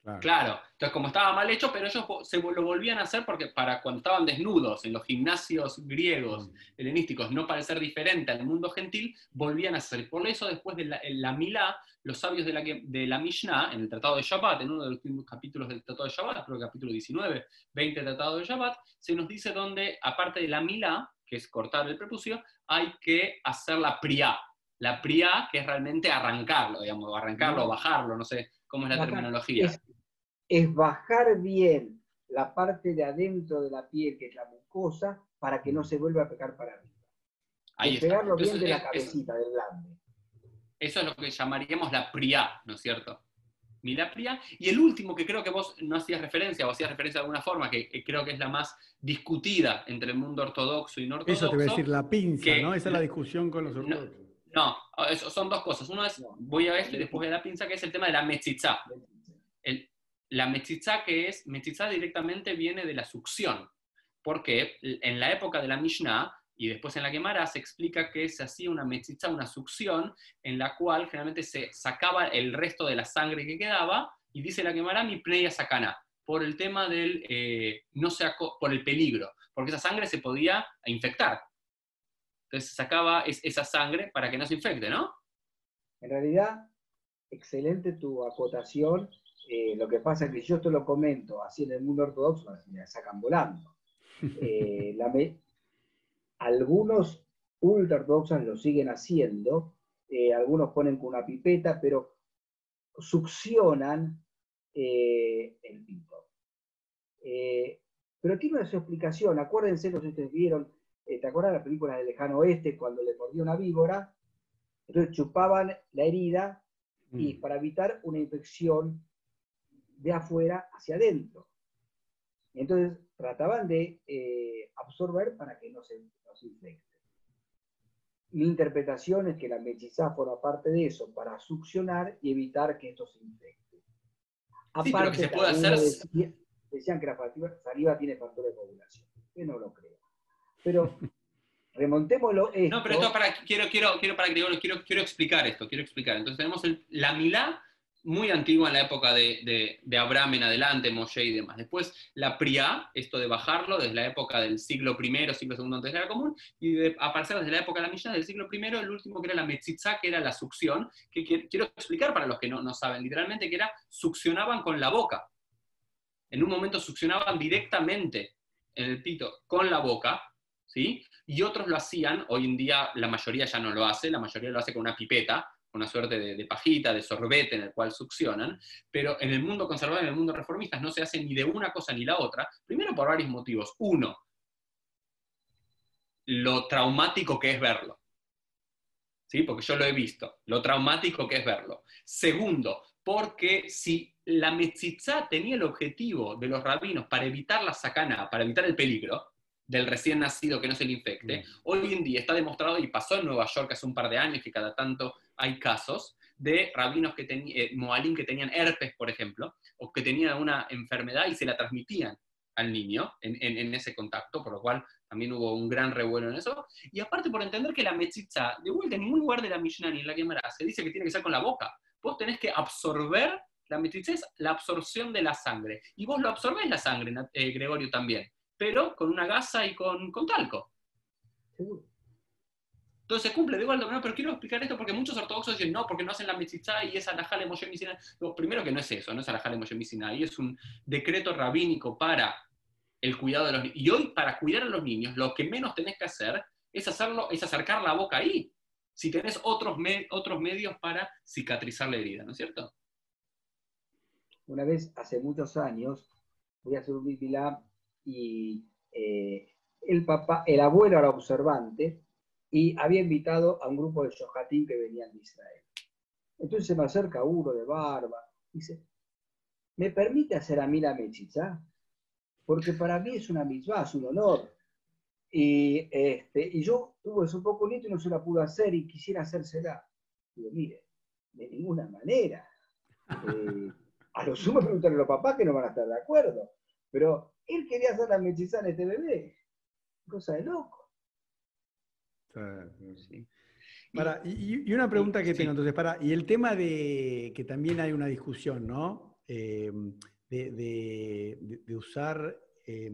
Claro.
Claro, entonces como estaba mal hecho, pero ellos se lo volvían a hacer porque para cuando estaban desnudos en los gimnasios griegos, helenísticos, no parecer diferente al mundo gentil, volvían a hacer. Por eso después de la, Milá, los sabios de la, que- de la Mishnah, en el Tratado de Shabbat, en uno de los últimos capítulos del Tratado de Shabbat, creo que capítulo 19, 20 del Tratado de Shabbat, se nos dice donde, aparte de la Milá, que es cortar el prepucio, hay que hacer la priá. La priá, que es realmente arrancarlo, digamos, arrancarlo, o bajarlo, no sé cómo es la terminología.
Es, es bajar bien la parte de adentro de la piel, que es la mucosa, para que no se vuelva a pegar para arriba.
Ahí está.
pegarlo bien
Entonces,
de la
es-
cabecita, del glande.
Eso es lo que llamaríamos la priá, ¿no es cierto? Milapria. Y el último que creo que vos no hacías referencia, o hacías referencia de alguna forma, que que creo que es la más discutida entre el mundo ortodoxo y no ortodoxo.
Eso te voy a decir, la pinza,
que-
¿no? Esa es la discusión con los
No.
ortodoxos.
No, eso son dos cosas. Uno es,
No.
voy a esto y después voy a la pinza, que es el tema de la metzitza. El- la metzitza que es, metzitza directamente viene de la succión, porque en la época de la Mishnah y después en la Gemara se explica que se hacía una metzitza, una succión, en la cual generalmente se sacaba el resto de la sangre que quedaba, y dice la Gemara, mi pleya sacana, por el tema del, eh, no se por el peligro, porque esa sangre se podía infectar. Entonces se sacaba es- esa sangre para que no se infecte, ¿no?
En realidad, excelente tu acotación. Eh, lo que pasa es que yo te lo comento así en el mundo ortodoxo, me sacan volando. Eh, la me- algunos ultra ortodoxos lo siguen haciendo, eh, algunos ponen con una pipeta, pero succionan el pito. Pero tiene una su explicación, acuérdense, no sé si ustedes vieron, ¿te acuerdas de la película del lejano oeste cuando le mordió una víbora? Entonces chupaban la herida y
Mm.
para evitar una infección de afuera hacia adentro. Entonces trataban de eh, absorber para que no se, no se infecte. Mi interpretación es que la mechizá forma parte de eso, para succionar y evitar que esto se infecte.
Sí, pero que se puede
también
hacer-
decía- decían que la saliva, tiene factor de coagulación. Yo no lo creo. Pero remontémoslo esto.
No, pero esto para, quiero, quiero, quiero para quiero, quiero explicar esto, quiero explicar. Entonces tenemos el- la Milá, muy antigua en la época de, de- de Abraham en adelante, Moshe y demás. Después la Priá, esto de bajarlo desde la época del siglo I, siglo II antes de la común, y de aparecer desde la época de la Mishnah del siglo I, el último que era la Metzitza, que era la succión, que, qui- quiero explicar para los que no, no saben, literalmente que era succionaban con la boca. En un momento succionaban directamente en el pito con la boca, ¿sí? Y otros lo hacían, hoy en día la mayoría ya no lo hace, la mayoría lo hace con una pipeta, una suerte de, de pajita, de sorbete en el cual succionan, pero en el mundo conservador, en el mundo reformista, no se hace ni de una cosa ni la otra, primero por varios motivos. Uno, lo traumático que es verlo. ¿Sí? Porque yo lo he visto, lo traumático que es verlo. Segundo, porque si la metzitza tenía el objetivo de los rabinos para evitar la sacana, para evitar el peligro del recién nacido que no se le infecte, hoy en día está demostrado, y pasó en Nueva York hace un par de años, que cada tanto hay casos, de rabinos que tenían, eh, moalim que tenían herpes, por ejemplo, o que tenían una enfermedad y se la transmitían al niño en, en- en ese contacto, por lo cual también hubo un gran revuelo en eso. Y aparte por entender que la metzitza, de vuelta, en ningún lugar de la Mishnah ni en la Gemara se dice que tiene que ser con la boca. Vos tenés que absorber, la metzitza es la absorción de la sangre. Y vos lo absorbés la sangre, eh, Gregorio también, pero con una gasa y con, con talco.
Seguro.
Entonces se cumple de igual manera, pero quiero explicar esto porque muchos ortodoxos dicen no, porque no hacen la metzitza y es Misina. No, primero que no es eso, no es alajale Moshe Misina, y es un decreto rabínico para el cuidado de los niños. Y hoy, para cuidar a los niños, lo que menos tenés que hacer es hacerlo, es acercar la boca ahí. Si tenés otros, me- otros medios para cicatrizar la herida, ¿no es cierto?
Una vez, hace muchos años, voy a hacer un y eh, el papá, el abuelo era observante y había invitado a un grupo de Shohatim que venían de Israel. Entonces se me acerca uno de barba, dice, ¿me permite hacer a mí la mechiza? Porque para mí es una mitzvah, es un honor. Y, este, y yo tuve eso un poco nieto y no se la pude hacer y quisiera hacérsela. Digo, mire, de ninguna manera. Eh, a lo sumo preguntarle a los papás que no van a estar de acuerdo. Pero él quería hacer la mechiza en este bebé. Cosa de loco.
Sí.
Para, y, y una pregunta que
sí.
tengo, entonces, para, y el tema de que también hay una discusión, ¿no? Eh, de, de- usar eh,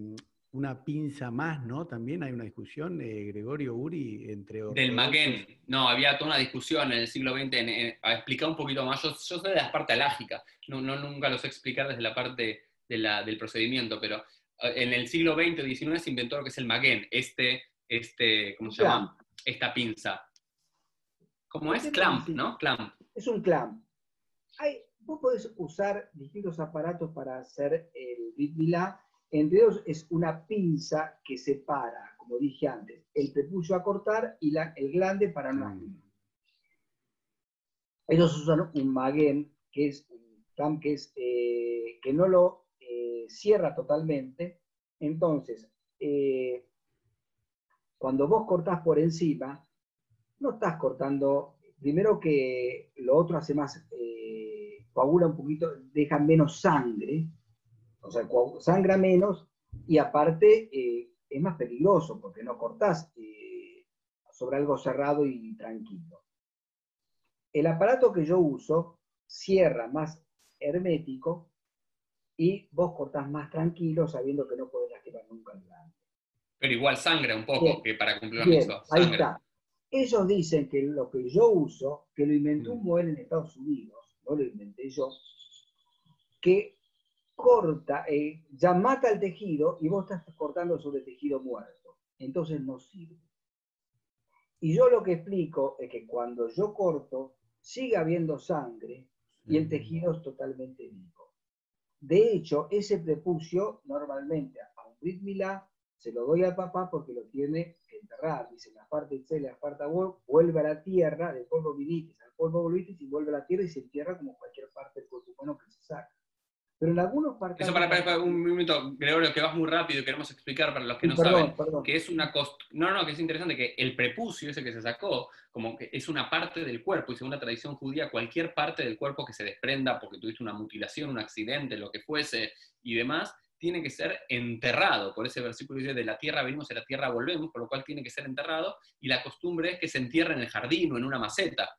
una pinza más, ¿no? También hay una discusión, eh, Gregorio Uri, entre
Del
ortodoxos.
Maguen. No, había toda una discusión en el siglo XX, en, en- a explicar un poquito más. Yo, yo soy de la parte alágica, no, no, nunca lo sé explicar desde la parte de la- del procedimiento, pero eh, en el siglo XX o XIX se inventó lo que es el Maguen, este, este ¿cómo se llama? Esta pinza. ¿Cómo es? Clamp, ¿no? Clamp.
Es un clamp. Hay, vos podés usar distintos aparatos para hacer el Brit Milá. entre dos es una pinza que separa, como dije antes, el prepucio a cortar y el glande para no aspirar. Ellos usan un maguen, que es un que, es, eh, que no lo eh, cierra totalmente. Entonces, eh, cuando vos cortás por encima, no estás cortando, primero que lo otro hace más, coagula un poquito, deja menos sangre, o sea, sangra menos y aparte es más peligroso porque no cortás sobre algo cerrado y tranquilo. El aparato que yo uso cierra más hermético y vos cortás más tranquilo sabiendo que no podés lastimar nunca el glande.
Pero igual sangra un poco, que para cumplir
eso. Ahí está. Ellos dicen que lo que yo uso, que lo inventó un mm. modelo en Estados Unidos, no lo inventé yo, que corta, eh, ya mata el tejido y vos estás cortando sobre tejido muerto. Entonces no sirve. Y yo lo que explico es que cuando yo corto, sigue habiendo sangre y el tejido es totalmente vivo. De hecho, ese prepucio normalmente a un Brit se lo doy al papá porque lo tiene que enterrar. Dice, la parte C, la parte vuelve a la tierra, del polvo vinitis al polvo bolitis y vuelve a la tierra y se entierra como cualquier parte del cuerpo humano que se saca. Pero en algunos
partes... Eso para, un minuto, Gregorio, que vas muy rápido y queremos explicar para los que no saben que es una No, no, que es interesante que el prepucio, ese que se sacó, como que es una parte del cuerpo, y según la tradición judía, cualquier parte del cuerpo que se desprenda porque tuviste una mutilación, un accidente, lo que fuese y demás, tiene que ser enterrado. Por ese versículo dice, de la tierra venimos, de la tierra volvemos, por lo cual tiene que ser enterrado, y la costumbre es que se entierre en el jardín o en una maceta.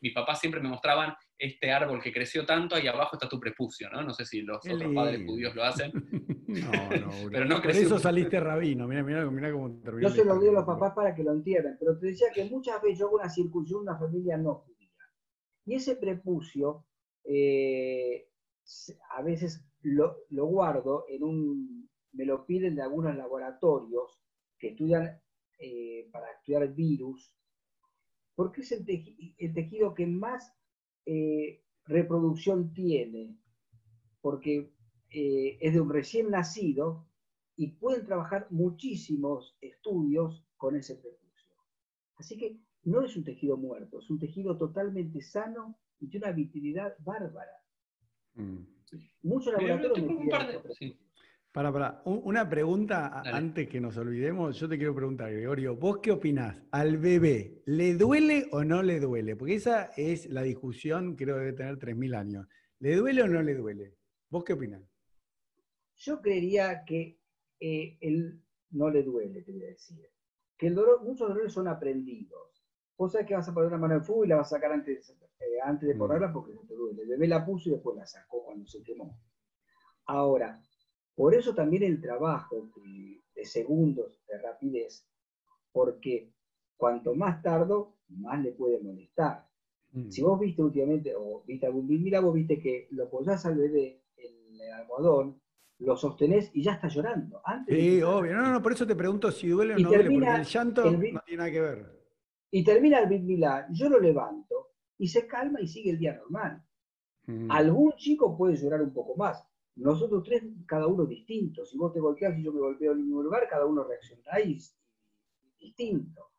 Mis papás siempre me mostraban este árbol que creció tanto, ahí abajo está tu prepucio, ¿no? No sé si los otros padres judíos lo hacen.
no, no, pero no Por eso saliste rabino, mira, mira, mira cómo
terminó. Yo se lo digo a los papás para que lo entierren, pero te decía que muchas veces yo hago una circuncisión una familia no judía. Y ese prepucio, eh, a veces lo, guardo en un, me lo piden de algunos laboratorios que estudian eh, para estudiar virus, porque es el, tejido que más eh, reproducción tiene, porque eh, es de un recién nacido y pueden trabajar muchísimos estudios con ese prepucio. Así que no es un tejido muerto, es un tejido totalmente sano y de una vitalidad bárbara. Mm. Muchos laboratorios.
Para, para, una pregunta antes que nos olvidemos, yo te quiero preguntar, Gregorio, ¿vos qué opinás? ¿Al bebé le duele o no le duele? Porque esa es la discusión, creo que debe tener 3.000 años. ¿Le duele o no le duele? ¿Vos qué opinás?
Yo creería que eh, él no le duele, te voy a decir. Que el dolor, muchos dolores son aprendidos. Vos sabés que vas a poner una mano de fuego y la vas a sacar antes, eh, antes de mm. ponerla porque no te duele. El bebé la puso y después la sacó cuando se quemó. Ahora, por eso también el trabajo de segundos, de rapidez, porque cuanto más tardo, más le puede molestar. Mm. Si vos viste últimamente, o viste algún mira, vos viste que lo apoyás al bebé en el almohadón, lo sostenés y ya está llorando.
sí, obvio. No, no, por eso te pregunto si duele o no duele, porque el llanto no tiene nada que ver.
Y termina el Big yo lo levanto y se calma y sigue el día normal. Mm. Algún chico puede llorar un poco más, nosotros tres, cada uno distinto. Si vos te golpeas y yo me golpeo en el mismo lugar, cada uno reaccionará distinto.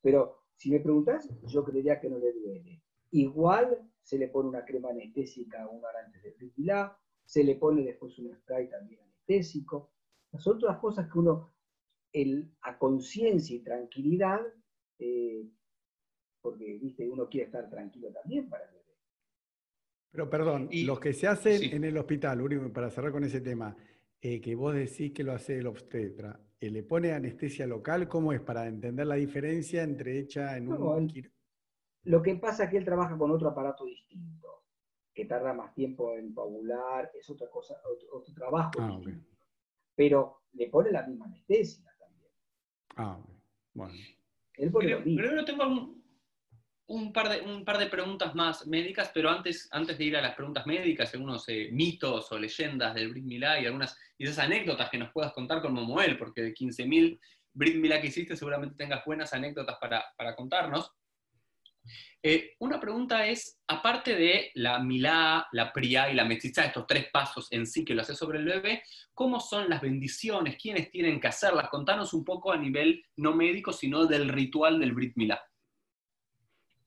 Pero si me preguntás, yo creería que no le duele. Igual se le pone una crema anestésica una hora antes del se le pone después un spray también anestésico. Son todas cosas que uno, el, a conciencia y tranquilidad, eh, porque ¿viste? uno quiere estar tranquilo también para
pero perdón, los que se hacen en el hospital, para cerrar con ese tema, eh, que vos decís que lo hace el obstetra, eh, ¿le pone anestesia local? ¿Cómo es para entender la diferencia entre hecha en un...
Lo que pasa es que él trabaja con otro aparato distinto, que tarda más tiempo en coagular, es otra cosa, otro, trabajo. Ah, Pero le pone la misma anestesia también.
Ah, bueno.
Él pero, pero no tengo algún, un par, de, un par de preguntas más médicas, pero antes, antes de ir a las preguntas médicas, algunos eh, mitos o leyendas del Brit Milá y algunas y esas anécdotas que nos puedas contar con Momoel, porque de 15.000 Brit Milá que hiciste seguramente tengas buenas anécdotas para, contarnos. Eh, una pregunta es, aparte de la milá, la priá y la metzitza, estos tres pasos en sí que lo hace sobre el bebé, ¿cómo son las bendiciones? ¿Quiénes tienen que hacerlas? Contanos un poco a nivel no médico, sino del ritual del Brit Milá.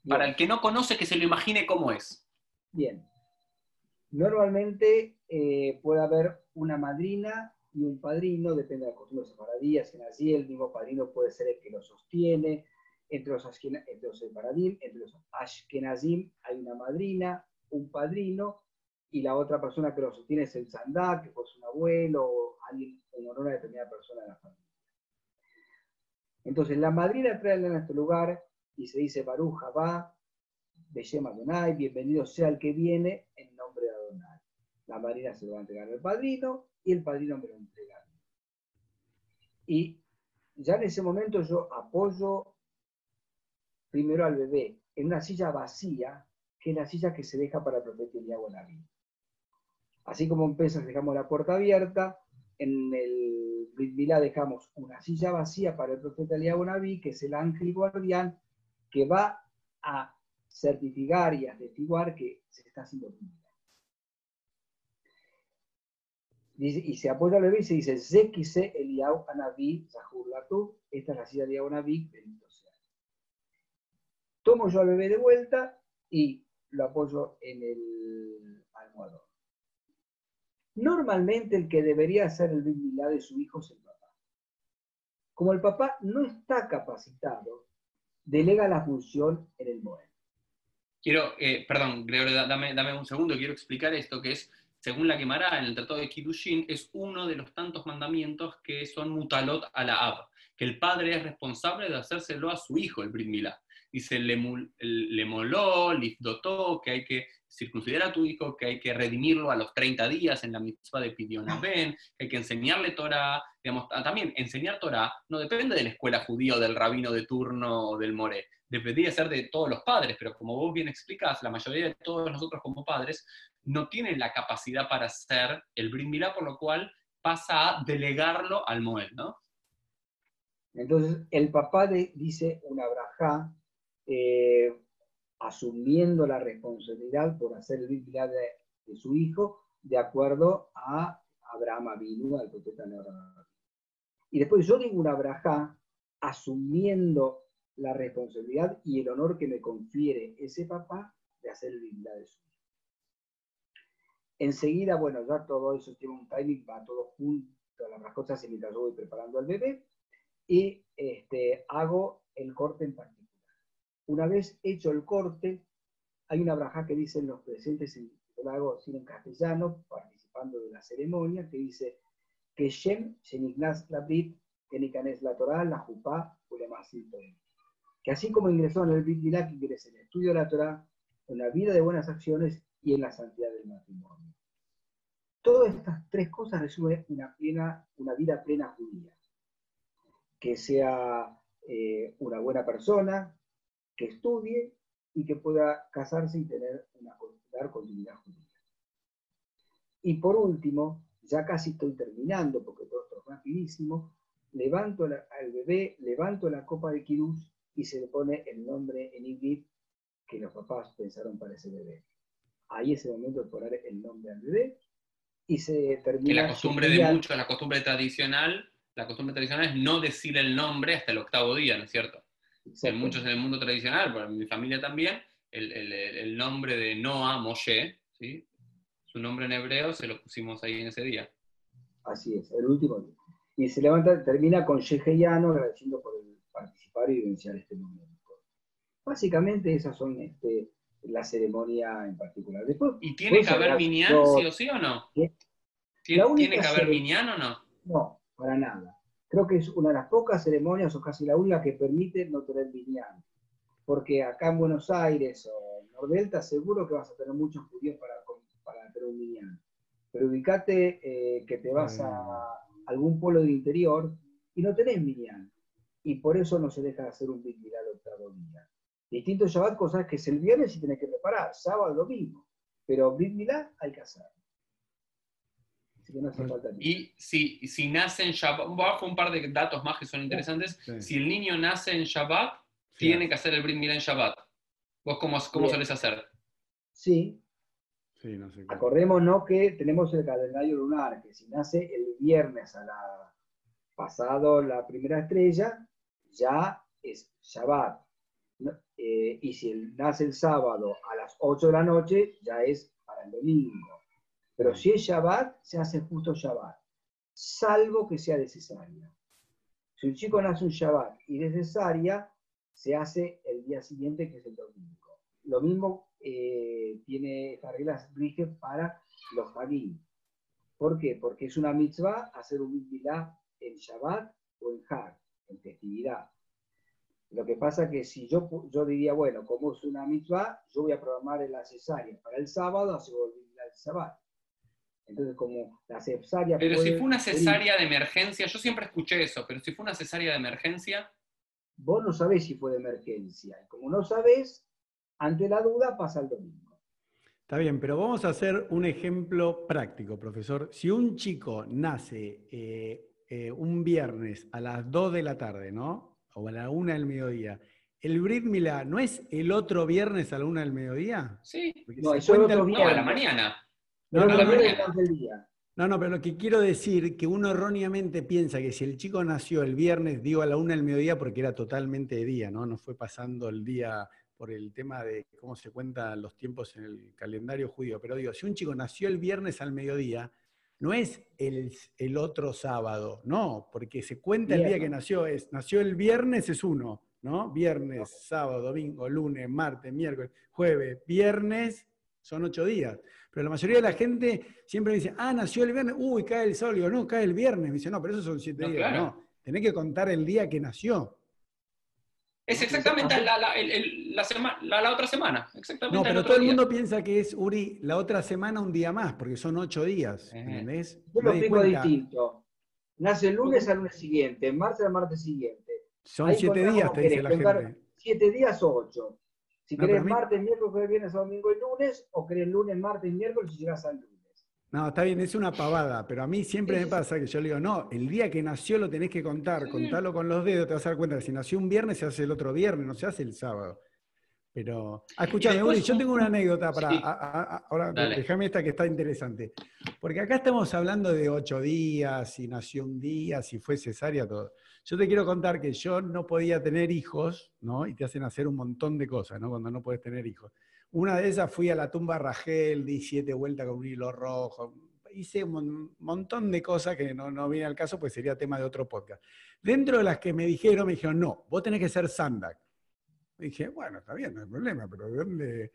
Para el que no conoce, que se lo imagine cómo es.
Bien. Normalmente eh, puede haber una madrina y un padrino, depende de la costumbre separadía, si así, el mismo padrino puede ser el que lo sostiene. Entre los, entre los entre los ashkenazim, hay una madrina, un padrino, y la otra persona que lo sostiene es el sandá, que fue su abuelo o alguien en honor a determinada persona de la familia. Entonces, la madrina trae a este lugar y se dice Baruch va, Bellema Adonai, bienvenido sea el que viene en nombre de Adonai. La madrina se lo va a entregar al padrino y el padrino me lo entrega. Y ya en ese momento yo apoyo primero al bebé en una silla vacía, que es la silla que se deja para el profeta Eliyahu Naví. Así como en dejamos la puerta abierta, en el Brit dejamos una silla vacía para el profeta Eliyahu Naví, que es el ángel guardián, que va a certificar y atestiguar que se está haciendo Brit y se apoya al y se dice, Zekise Eliyahu Anabí Zahur esta es la silla de Anabí, bendito sea. Tomo yo al bebé de vuelta y lo apoyo en el almohadón. Normalmente el que debería hacer el Brit de su hijo es el papá. Como el papá no está capacitado, delega la función en el Moed.
Quiero, eh, perdón, Gregorio, dame, dame un segundo, quiero explicar esto, que es, según la quemará en el Tratado de Kiddushin, es uno de los tantos mandamientos que son mutalot a la ab, que el padre es responsable de hacérselo a su hijo, el Brit Dice, le, le moló, dotó, que hay que circuncidar a tu hijo, que hay que redimirlo a los 30 días en la mitzvah de Pidionabén, que hay que enseñarle Torah. Digamos, también enseñar Torah no depende de la escuela judía o del rabino de turno o del more, debería ser de todos los padres, pero como vos bien explicás, la mayoría de todos nosotros como padres no tienen la capacidad para hacer el Brit por lo cual pasa a delegarlo al Moed, ¿no?
Entonces, el papá dice una braja eh, asumiendo la responsabilidad por hacer el Biblia de, su hijo, de acuerdo a Abraham Avinu, al profeta Abraham. Y después yo digo una braja asumiendo la responsabilidad y el honor que me confiere ese papá de hacer el Biblia de su hijo. Enseguida, bueno, ya todo eso tiene un timing, va todo junto a las cosas mientras yo voy preparando al bebé y este, hago el corte en particular. Una vez hecho el corte, hay una braja que dicen los presentes, en, la hago en castellano, participando de la ceremonia, que dice que Shem, Shenignaz Labrit, Kenikanes la Torah, la Jupá, Que así como ingresó en el Brit que ingresa en el estudio de la Torah, en la vida de buenas acciones y en la santidad del matrimonio. Todas estas tres cosas resumen una, plena, una vida plena judía. Que sea eh, una buena persona, que estudie y que pueda casarse y tener una dar continuidad judía. Y por último, ya casi estoy terminando, porque todo esto es rapidísimo, levanto al bebé, levanto la copa de Kiddush y se le pone el nombre en Ibrit que los papás pensaron para ese bebé. Ahí es el momento de poner el nombre al bebé y se termina.
Que la costumbre de muchos, la costumbre tradicional, la costumbre tradicional es no decir el nombre hasta el octavo día, ¿no es cierto? En muchos en el mundo tradicional, para mi familia también, el, nombre de Noah, Moshe, ¿sí? su nombre en hebreo se lo pusimos ahí en ese día.
Así es, el último día. Y se levanta, termina con Yeheyano agradeciendo por el participar y vivenciar este momento. Básicamente esas son este, la ceremonia en particular.
¿Y tiene que haber minyan, sí o sí o no? ¿Tiene, ¿Tiene que haber minyan o no?
No, para nada. Creo que es una de las pocas ceremonias, o casi la única, que permite no tener viñán. Porque acá en Buenos Aires o en Nordelta seguro que vas a tener muchos judíos para, para tener un viñán. Pero ubicate eh, que te vas a algún pueblo del interior y no tenés viñán. Y por eso no se deja hacer un Brit el octavo día. Distinto Shabbat, cosas que es el viernes y tienes que preparar, sábado, domingo. Pero Brit hay que hacer.
Y si, si nace en Shabbat, bajo un par de datos más que son interesantes. Si el niño nace en Shabbat, tiene que hacer el Brit en Shabbat. ¿Vos cómo, cómo solés hacer?
Sí.
Sí, no sé.
Acordémonos que tenemos el calendario lunar, que si nace el viernes a la pasado la primera estrella, ya es Shabbat. Eh, y si nace el sábado a las 8 de la noche, ya es para el domingo. Pero si es Shabbat, se hace justo Shabbat, salvo que sea necesaria. Si un chico nace un Shabbat y es necesaria, se hace el día siguiente, que es el domingo. Lo mismo eh, tiene estas reglas rige para los Hagim. ¿Por qué? Porque es una mitzvah hacer un mitzvah en Shabbat o en Hag, en festividad. Lo que pasa es que si yo, yo diría, bueno, como es una mitzvah, yo voy a programar la cesárea para el sábado, así voy el Shabbat. Entonces, como la cesárea.
Pero si fue una cesárea de emergencia, yo siempre escuché eso, pero si fue una cesárea de emergencia.
Vos no sabés si fue de emergencia. Y como no sabés, ante la duda pasa el domingo.
Está bien, pero vamos a hacer un ejemplo práctico, profesor. Si un chico nace eh, eh, un viernes a las 2 de la tarde, ¿no? O a la 1 del mediodía, ¿el Brit Milá no es el otro viernes a la 1 del mediodía?
Sí,
no, eso es otro
viernes. a la mañana.
No, no, no, pero lo que quiero decir que uno erróneamente piensa que si el chico nació el viernes, digo a la una del mediodía porque era totalmente de día, ¿no? No fue pasando el día por el tema de cómo se cuentan los tiempos en el calendario judío. Pero digo, si un chico nació el viernes al mediodía, no es el, otro sábado, no, porque se cuenta el día que nació, es, nació el viernes es uno, ¿no? Viernes, sábado, domingo, lunes, martes, miércoles, jueves, viernes, son ocho días. Pero la mayoría de la gente siempre me dice, ah, nació el viernes, uy, cae el sábado. Digo, no, cae el viernes. Me dice, no, pero esos son siete días. No, tenés que contar el día que nació.
Es exactamente la, la, otra semana. Exactamente
no, pero todo el mundo piensa que es, Uri, la otra semana un día más, porque son ocho días. ¿Entendés?
Yo lo explico distinto. Nace el lunes al lunes siguiente, martes al martes siguiente.
Son siete días, te dice la gente.
Siete días o ocho. Si querés martes, miércoles, viernes, domingo y lunes, o querés lunes, martes, miércoles y llegas al lunes.
No, está bien, es una pavada, pero a mí siempre me pasa que yo le digo, no, el día que nació lo tenés que contar, contalo con los dedos, te vas a dar cuenta que si nació un viernes se hace el otro viernes, no se hace el sábado. Pero, ah, escuchame, Uri, yo tengo una anécdota para, ahora déjame esta que está interesante, porque acá estamos hablando de ocho días, si nació un día, si fue cesárea, todo. Yo te quiero contar que yo no podía tener hijos, ¿no? Y te hacen hacer un montón de cosas, ¿no? Cuando no puedes tener hijos. Una de esas fui a la tumba Ragel, di siete vueltas con un hilo rojo, hice un montón de cosas que no, no viene al caso, pues sería tema de otro podcast. Dentro de las que me dijeron, me dijeron, no, vos tenés que ser Sandak. Dije, bueno, está bien, no hay problema, pero ¿de dónde?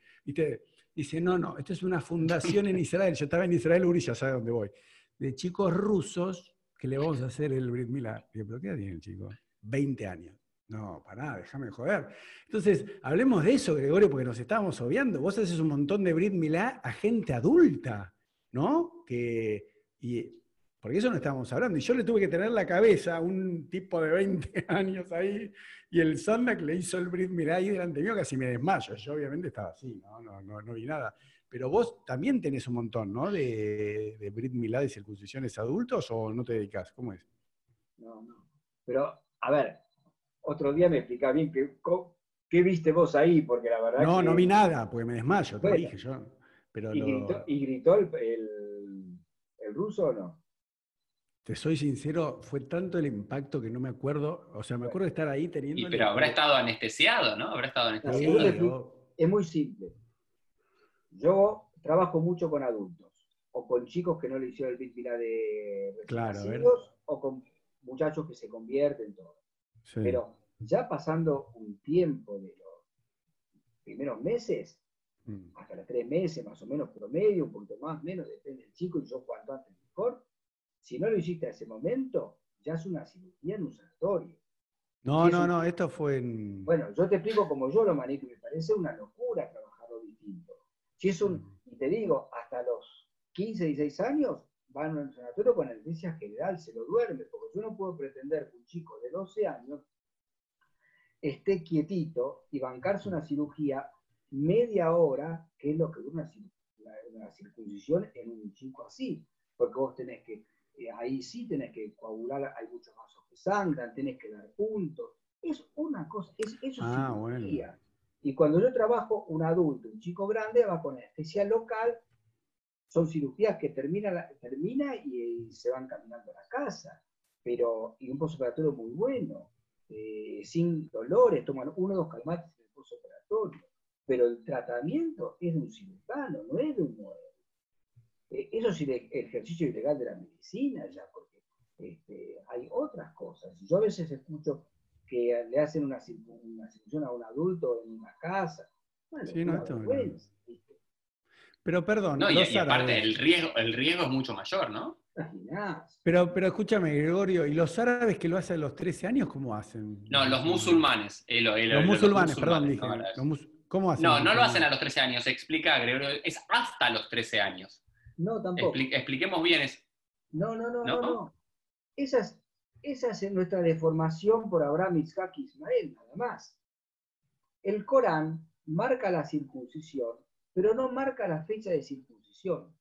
Dice, no, no, esto es una fundación en Israel. Yo estaba en Israel, Uri ya sabe dónde voy. De chicos rusos que le vamos a hacer el Brit Milá. Dije, ¿pero qué edad tiene el chico? 20 años. No, para nada, déjame joder. Entonces, hablemos de eso, Gregorio, porque nos estábamos obviando. Vos haces un montón de Brit Milá a gente adulta, ¿no? Que, y, porque eso no estábamos hablando. Y yo le tuve que tener la cabeza a un tipo de 20 años ahí, y el Sandak le hizo el Brit Milá ahí delante mío, casi me desmayo. Yo obviamente estaba así, no, no, no, no vi nada. Pero vos también tenés un montón, ¿no? De, de Brit Milá de circuncisiones adultos, ¿o no te dedicas? ¿Cómo es?
No, no. Pero, a ver, otro día me explica bien qué, qué viste vos ahí, porque la verdad.
No, no vi nada, porque me desmayo, te dije yo. Pero
¿Y, gritó, el, ruso o no?
Te soy sincero, fue tanto el impacto que no me acuerdo. O sea, me acuerdo de estar ahí teniendo.
pero habrá estado anestesiado, ¿no? Habrá estado anestesiado.
es muy simple. Yo trabajo mucho con adultos, o con chicos que no le hicieron el víctima de
claro,
o con muchachos que se convierten, todo. Pero ya pasando un tiempo de los primeros meses, mm. hasta los tres meses más o menos promedio, un poquito más, menos, depende del chico, y yo cuanto antes mejor, si no lo hiciste a ese momento, ya es una cirugía en un sanatorio.
No, no, no, esto fue en...
Bueno, yo te explico como yo lo manejo, me parece una locura trabajarlo distinto. Si es un, mm. y te digo, hasta los 15, 16 años, van a un sanatorio con anestesia general, se lo duerme, porque yo no puedo pretender que un chico de 12 años esté quietito y bancarse una cirugía media hora, que es lo que dura una, circuncisión en un chico así, porque vos tenés que, eh, ahí sí tenés que coagular, hay muchos vasos que sangran, tenés que dar puntos, es una cosa, es, eso es
ah,
cirugía. Y cuando yo trabajo, un adulto, un chico grande, va con anestesia local, son cirugías que termina, termina y, se van caminando a la casa, pero y un postoperatorio muy bueno, eh, sin dolores, toman uno o dos calmantes en el postoperatorio, pero el tratamiento es de un cirujano, no es de un modelo. Eh, eso es el ejercicio ilegal de la medicina ya, porque este, hay otras cosas. Yo a veces escucho que le hacen una, una circuncisión a un adulto en una casa. Bueno, sí, no,
Pero perdón.
No, y, aparte el riesgo, el riesgo es mucho mayor, ¿no?
Pero, pero escúchame, Gregorio, ¿y los árabes que lo hacen a los 13 años, cómo hacen?
No, los musulmanes.
los, musulmanes, perdón, dije. ¿Cómo hacen?
No, no lo hacen a los 13 años, explica Gregorio, es hasta los 13 años.
No, tampoco.
expliquemos bien eso.
No, no, no, no, no. Esa, es, nuestra deformación por Abraham, Isaac y Ismael, nada más. El Corán marca la circuncisión, pero no marca la fecha de circuncisión.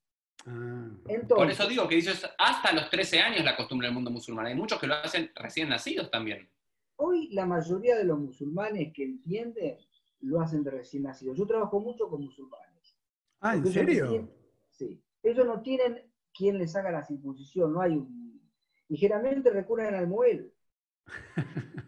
Ah. por eso digo que dices hasta los 13 años la costumbre del mundo musulmán. Hay muchos que lo hacen recién nacidos también.
Hoy la mayoría de los musulmanes que entienden lo hacen de recién nacidos. Yo trabajo mucho con musulmanes.
Ah, ¿en serio?
sí. Ellos no tienen quien les haga la circuncisión, no hay un... Y generalmente recurren al muel.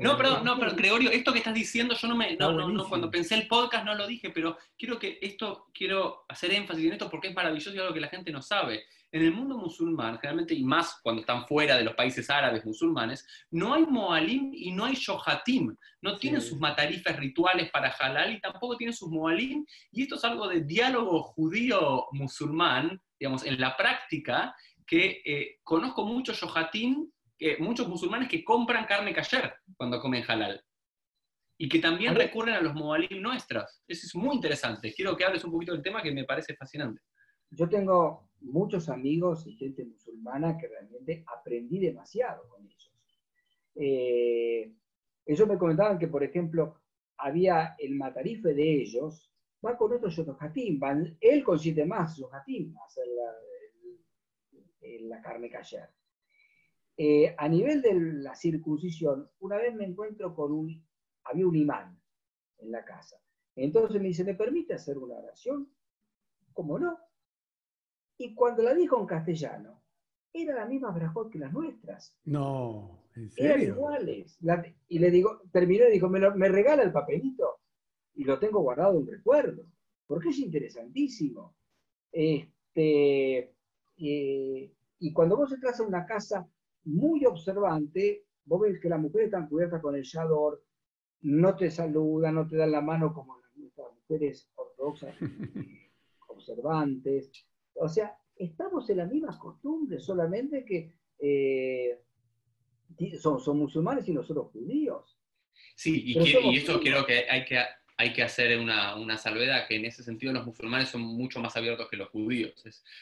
No, perdón, no, pero Gregorio, esto que estás diciendo, yo no me, no, no, no, cuando pensé el podcast no lo dije, pero quiero que esto, quiero hacer énfasis en esto porque es maravilloso y algo que la gente no sabe. En el mundo musulmán, generalmente, y más cuando están fuera de los países árabes musulmanes, no hay moalim y no hay shohatim. No tienen sus matarifes rituales para halal y tampoco tienen sus moalim. Y esto es algo de diálogo judío-musulmán, digamos, en la práctica, que eh, conozco muchos shohatim muchos musulmanes que compran carne kasher cuando comen halal. Y que también recurren a los moalim nuestros. Eso es muy interesante. Quiero que hables un poquito del tema que me parece fascinante.
Yo tengo muchos amigos y gente musulmana que realmente aprendí demasiado con ellos. Eh, ellos me comentaban que, por ejemplo, había el matarife de ellos, va con otro yotojatim, él consiente más yotojatim a hacer la, la carne kasher. Eh, a nivel de la circuncisión, una vez me encuentro con un, había un imán en la casa. Entonces me dice, ¿me permite hacer una oración? ¿Cómo no? Y cuando la dijo en castellano, era la misma brajot que las nuestras.
No, ¿en serio?
Eran iguales. y le digo, terminó y dijo, ¿me, regala el papelito? Y lo tengo guardado en recuerdo, porque es interesantísimo. Este, eh, y cuando vos entras a una casa muy observante, vos ves que las mujeres están cubiertas con el yador, no te saludan, no te dan la mano como las mujeres ortodoxas observantes. O sea, estamos en las mismas costumbres, solamente que eh, son, son, musulmanes y nosotros judíos.
Sí, y, y esto quiero que hay que hay que hacer una, una, salvedad, que en ese sentido los musulmanes son mucho más abiertos que los judíos.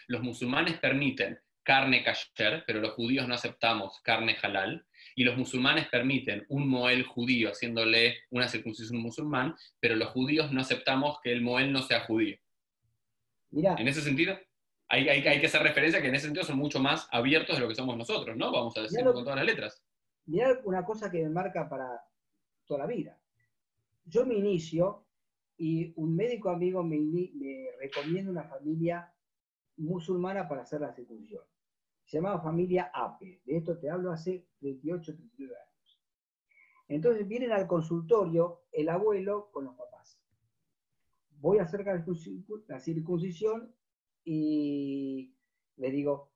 los musulmanes permiten carne kasher, pero los judíos no aceptamos carne halal, y los musulmanes permiten un moel judío haciéndole una circuncisión musulmán, pero los judíos no aceptamos que el moel no sea judío. Mira. En ese sentido, hay, hay, hay, que hacer referencia que en ese sentido son mucho más abiertos de lo que somos nosotros, ¿no? Vamos a decirlo con todas las letras.
Mira una cosa que me marca para toda la vida. Yo me inicio y un médico amigo me, me recomienda una familia musulmana para hacer la circuncisión se llamaba familia Ape. De esto te hablo hace 28, 39 años. Entonces vienen al consultorio el abuelo con los papás. Voy a hacer la circuncisión y le digo,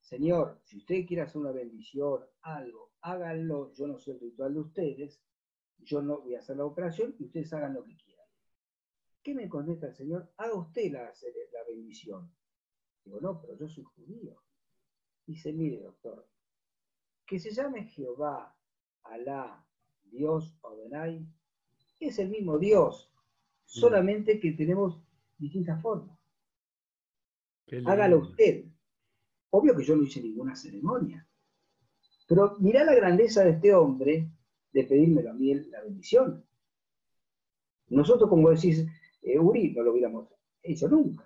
señor, si usted quiere hacer una bendición, algo, háganlo. Yo no soy el ritual de ustedes. Yo no voy a hacer la operación y ustedes hagan lo que quieran. ¿Qué me contesta el señor? Haga usted la, la bendición. Digo, no, pero yo soy judío. Dice, mire, doctor, que se llame Jehová, Alá, Dios, Adonai, es el mismo Dios, mm. solamente que tenemos distintas formas. Hágalo usted. Obvio que yo no hice ninguna ceremonia. Pero mirá la grandeza de este hombre de pedírmelo a mí la bendición. Nosotros, como decís, eh, Uri, no lo hubiéramos hecho nunca.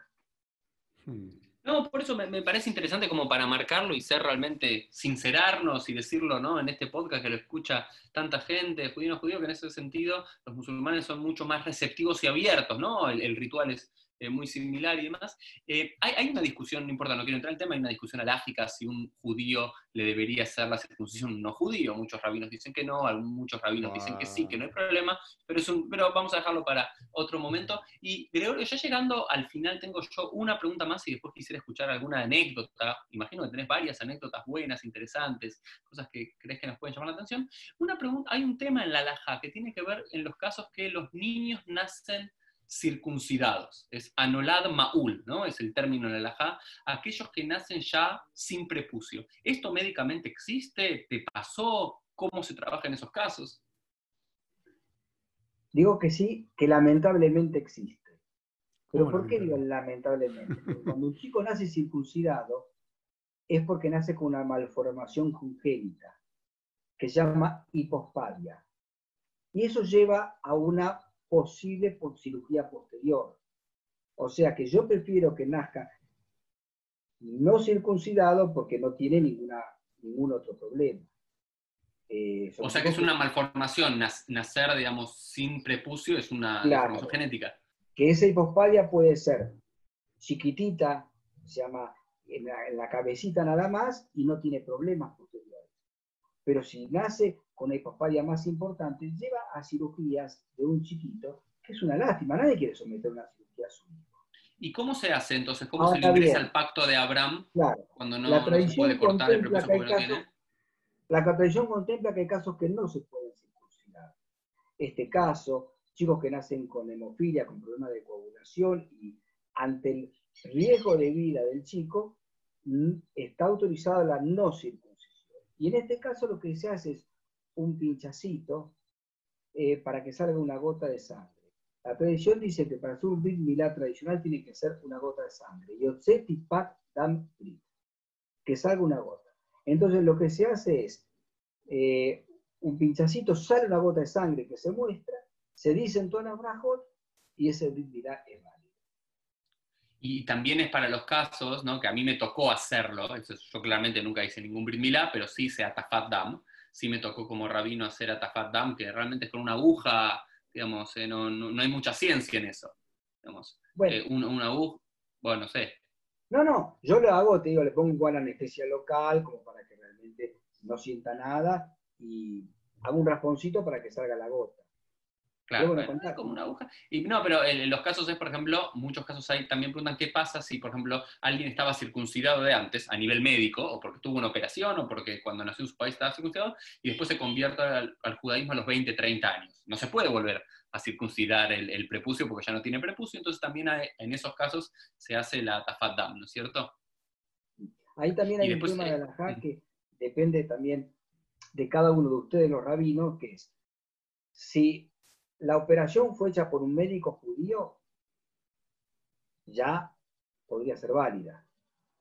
Hmm. No, por eso me, parece interesante como para marcarlo y ser realmente sincerarnos y decirlo, ¿no? En este podcast que lo escucha tanta gente, judío no judío, que en ese sentido los musulmanes son mucho más receptivos y abiertos, ¿no? el ritual es, eh, muy similar y demás. Eh, hay, una discusión, no importa, no quiero entrar en el tema, hay una discusión alágica si un judío le debería hacer la circuncisión a un no judío. Muchos rabinos dicen que no, muchos rabinos dicen que sí, que no hay problema, pero, es un, pero vamos a dejarlo para otro momento. Y Gregorio, ya llegando al final, tengo yo una pregunta más y después quisiera escuchar alguna anécdota. Imagino que tenés varias anécdotas buenas, interesantes, cosas que crees que nos pueden llamar la atención. Una pregunta, hay un tema en la alhaja que tiene que ver en los casos que los niños nacen circuncidados. Es anolad maul, ¿no? Es el término en el ajá. Aquellos que nacen ya sin prepucio. ¿Esto médicamente existe? ¿Te pasó? ¿Cómo se trabaja en esos casos?
Digo que sí, que lamentablemente existe. ¿Pero por qué digo lamentablemente? Porque cuando un chico nace circuncidado es porque nace con una malformación congénita que se llama hipospadia. Y eso lleva a una posible por cirugía posterior. O sea que yo prefiero que nazca no circuncidado porque no tiene ninguna, ningún otro problema.
Eh, o sea que es una malformación, nacer, digamos, sin prepucio es una malformación genética.
Que esa hipospadia puede ser chiquitita, se llama en la, en la, cabecita nada más, y no tiene problemas posteriores. Pero si nace con la hipospadia más importante, lleva a cirugías de un chiquito, que es una lástima, nadie quiere someter una cirugía a su hijo.
¿Y cómo se hace entonces? ¿Cómo se ingresa al pacto de Abraham cuando no, se puede cortar el prepucio porque no tiene?
La tradición contempla que hay casos que no se pueden circuncidar. Este caso, chicos que nacen con hemofilia, con problemas de coagulación y ante el riesgo de vida del chico, está autorizada la no circuncisión. Y en este caso lo que se hace es un pinchacito eh, para que salga una gota de sangre. La tradición dice que para hacer un Brit Milá tradicional tiene que ser una gota de sangre. y Pat Dam Que salga una gota. Entonces lo que se hace es eh, un pinchacito, sale una gota de sangre que se muestra, se dice en tono brajot y ese Brit Milá es válido.
Y también es para los casos, ¿no? que a mí me tocó hacerlo, yo claramente nunca hice ningún Brit Milá, pero sí hice Atafat Dam, sí me tocó como rabino hacer Atafat Dam, que realmente es con una aguja, digamos, eh, no, no, hay mucha ciencia en eso. Digamos. Bueno. Eh, una, aguja, bueno, no sé.
No, no, yo lo hago, te digo, le pongo igual anestesia local, como para que realmente no sienta nada, y hago un rasponcito para que salga la gota.
Claro, como una aguja. Y no, pero en los casos es, por ejemplo, muchos casos hay también preguntan qué pasa si, por ejemplo, alguien estaba circuncidado de antes a nivel médico, o porque tuvo una operación, o porque cuando nació en su país estaba circuncidado, y después se convierte al, judaísmo a los 20, 30 años. No se puede volver a circuncidar el, prepucio porque ya no tiene prepucio, entonces también en esos casos se hace la tafat dam, ¿no es cierto?
Ahí también hay un tema de la eh, que depende también de cada uno de ustedes, los rabinos, que es si la operación fue hecha por un médico judío, ya podría ser válida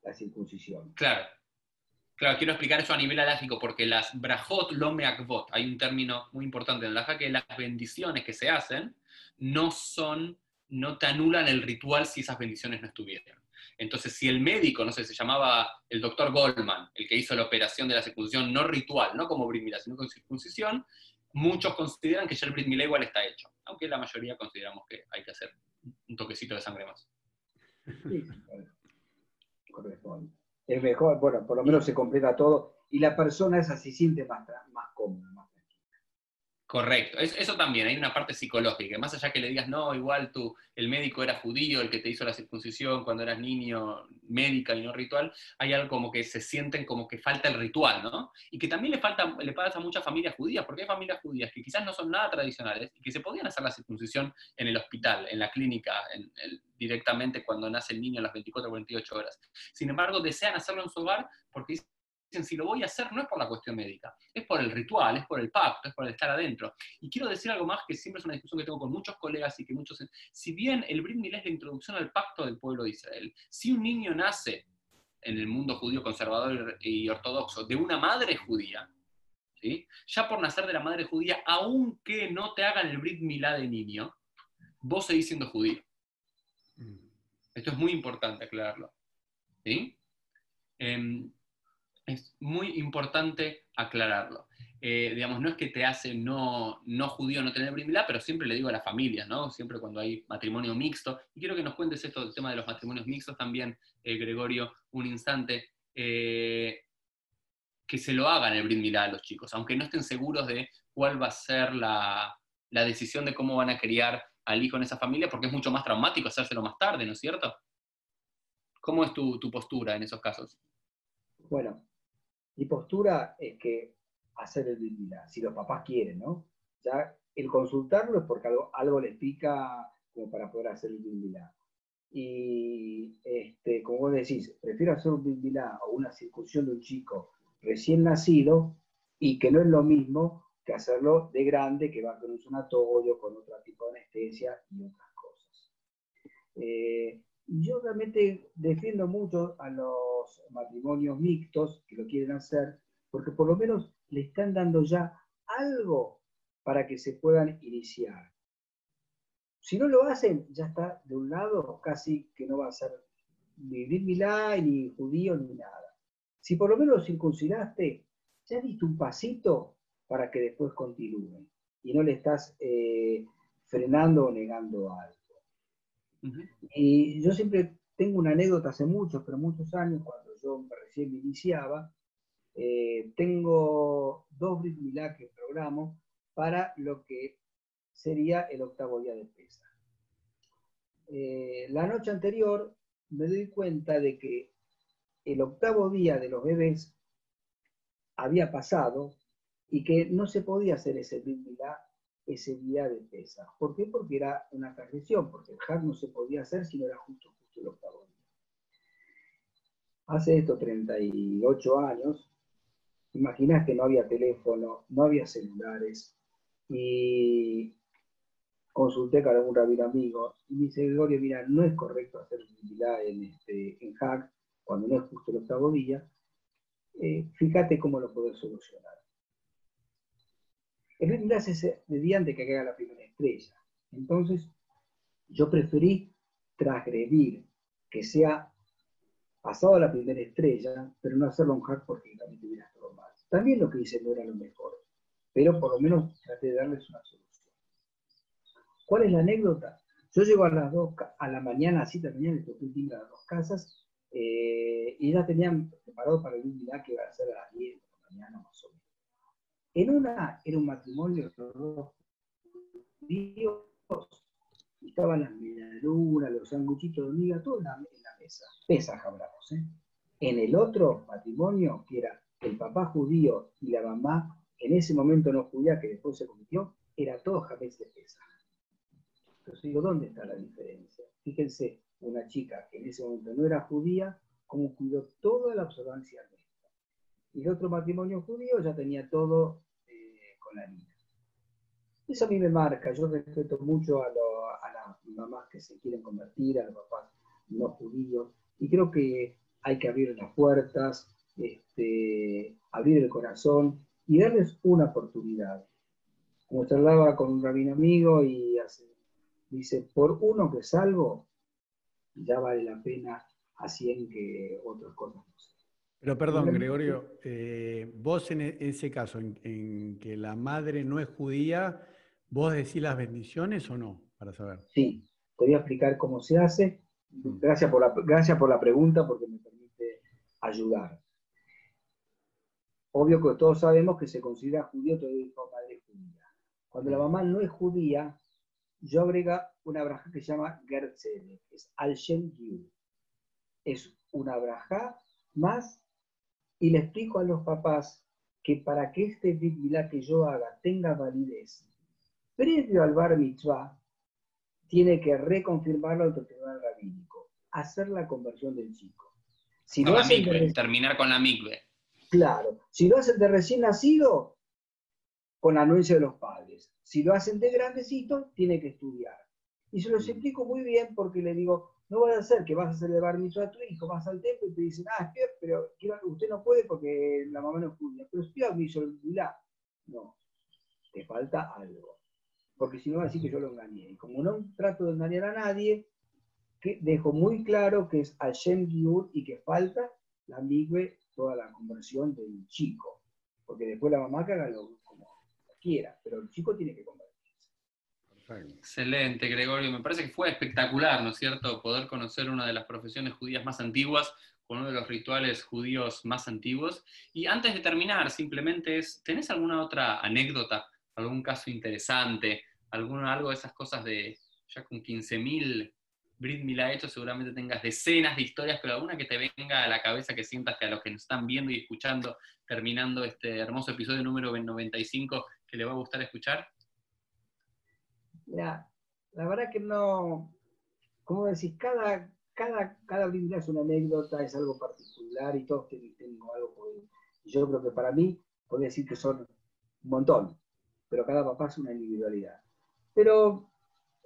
la circuncisión.
Claro. Claro, quiero explicar eso a nivel alágico, porque las brajot lo meakvot, hay un término muy importante en la que las bendiciones que se hacen no son, no te anulan el ritual si esas bendiciones no estuvieran. Entonces, si el médico, no sé, se llamaba el doctor Goldman, el que hizo la operación de la circuncisión no ritual, no como brimila, sino con circuncisión, muchos consideran que ya el Brit igual está hecho, aunque la mayoría consideramos que hay que hacer un toquecito de sangre más.
Sí, corresponde. Es mejor, bueno, por lo menos se completa todo y la persona esa se siente más, más cómoda,
Correcto, eso también, hay una parte psicológica, más allá que le digas, no, igual tú, el médico era judío, el que te hizo la circuncisión cuando eras niño, médica y no ritual, hay algo como que se sienten como que falta el ritual, ¿no? Y que también le, falta, le pasa a muchas familias judías, porque hay familias judías que quizás no son nada tradicionales y que se podían hacer la circuncisión en el hospital, en la clínica, directamente cuando nace el niño a las 24 o 48 horas. Sin embargo, desean hacerlo en su hogar porque si lo voy a hacer no es por la cuestión médica, es por el ritual, es por el pacto, es por el estar adentro. Y quiero decir algo más que siempre es una discusión que tengo con muchos colegas y que muchos, si bien el Brit es la introducción al pacto del pueblo de Israel, si un niño nace en el mundo judío conservador y ortodoxo de una madre judía, ¿sí? ya por nacer de la madre judía, aunque no te hagan el Brit Milá de niño, vos seguís siendo judío. Mm. Esto es muy importante aclararlo. ¿sí? Em, es muy importante aclararlo. Eh, digamos, no es que te hace no, no judío no tener Brit pero siempre le digo a las familias, ¿no? Siempre cuando hay matrimonio mixto. Y quiero que nos cuentes esto del tema de los matrimonios mixtos también, eh, Gregorio, un instante. Eh, que se lo hagan el Brit a los chicos, aunque no estén seguros de cuál va a ser la, la decisión de cómo van a criar al hijo en esa familia, porque es mucho más traumático hacérselo más tarde, ¿no es cierto? ¿Cómo es tu, tu postura en esos casos?
Bueno, mi postura es que hacer el Brit si los papás quieren, ¿no? Ya el consultarlo es porque algo, algo les pica como para poder hacer el Brit Y este, como vos decís, prefiero hacer un Brit o una circuncisión de un chico recién nacido y que no es lo mismo que hacerlo de grande, que va con un sanatorio, con otro tipo de anestesia y otras cosas. Eh, yo realmente defiendo mucho a los matrimonios mixtos que lo quieren hacer, porque por lo menos le están dando ya algo para que se puedan iniciar. Si no lo hacen, ya está de un lado casi que no va a ser ni Milá, ni judío, ni nada. Si por lo menos lo circuncidaste, ya diste un pasito para que después continúe y no le estás eh, frenando o negando algo. Y yo siempre tengo una anécdota hace muchos, pero muchos años, cuando yo recién me iniciaba, eh, tengo dos Brit Milá que programo para lo que sería el octavo día de pesa. Eh, la noche anterior me doy cuenta de que el octavo día de los bebés había pasado y que no se podía hacer ese Brit ese día de pesa. ¿Por qué? Porque era una transgresión, porque el Hag no se podía hacer si no era justo, justo el octavo día. Hace esto 38 años, Imaginás que no había teléfono, no había celulares, y consulté con algún rabino amigo, y me dice, Gregorio, mira, no es correcto hacer utilidad en, este, en hack cuando no es justo el octavo día, eh, fíjate cómo lo puedes solucionar. El ritmo es mediante que caiga la primera estrella. Entonces, yo preferí transgredir, que sea pasado la primera estrella, pero no hacerlo un hack porque también tuviera todo mal. También lo que hice no era lo mejor, pero por lo menos traté de darles una solución. ¿Cuál es la anécdota? Yo llego a las dos, a la mañana, así terminé, les toqué a las dos casas, eh, y ya tenían preparado para el día que iba a ser a las 10 de la mañana más o menos. En una era un matrimonio de dos días, estaban las medialunas, los sanguchitos de hormiga, todo en la, mesa. Pesas hablamos, ¿eh? En el otro matrimonio, que era el papá judío y la mamá, en ese momento no judía, que después se convirtió, era todo jamés de pesa. Entonces digo, ¿dónde está la diferencia? Fíjense, una chica que en ese momento no era judía, como cuidó toda la observancia de esto. Y el otro matrimonio judío ya tenía todo la niña. Eso a mí me marca, yo respeto mucho a, a las mamás que se quieren convertir, a los papás no judíos, y creo que hay que abrir las puertas, este, abrir el corazón y darles una oportunidad. Como charlaba con un rabino amigo y dice, por uno que salgo, ya vale la pena así en que otras cosas no
Pero perdón, Gregorio, eh, vos en e, ese caso, en, que la madre no es judía, ¿vos decís las bendiciones o no? Para saber.
Sí, te voy a explicar cómo se hace. Mm. Gracias por la, gracias por la pregunta porque me permite ayudar. Obvio que todos sabemos que se considera judío todo hijo madre judía. Cuando la mamá no es judía, yo agrega una braja que se llama Gertzele, es al Shem Es una braja más y le explico a los papás que para que este Brit que yo haga tenga validez, previo al Bar Mitzvah, tiene que reconfirmarlo el tribunal rabínico, hacer la conversión del chico.
Si no, terminar con la mikve.
Claro, si lo hacen de recién nacido, con la anuencia de los padres. Si lo hacen de grandecito, tiene que estudiar. Y se los mm. explico muy bien porque le digo, no va a ser que vas a celebrar miso a tu hijo, vas al templo y te dicen, ah, pero usted no puede porque la mamá no estudia. Pero estudia miso el No, te falta algo. Porque si no va a decir que yo lo engañé. Y como no trato de engañar a nadie, que dejo muy claro que es Hashem Giur y que falta la migüe, toda la conversión del chico. Porque después la mamá que haga lo como quiera, pero el chico tiene que convertirse.
Excelente, Gregorio. Me parece que fue espectacular, ¿no es cierto?, poder conocer una de las profesiones judías más antiguas uno de los rituales judíos más antiguos. Y antes de terminar, simplemente es, ¿tenés alguna otra anécdota, algún caso interesante, alguna, algo de esas cosas de ya con 15.000 Brit Milá hecho, seguramente tengas decenas de historias, pero alguna que te venga a la cabeza que sientas que a los que nos están viendo y escuchando, terminando este hermoso episodio número 95, que le va a gustar escuchar?
Mira, la verdad que no, como decís, cada, cada, cada es una anécdota, es algo particular y todos tienen algo. Yo creo que para mí, podría decir que son un montón, pero cada papá es una individualidad. Pero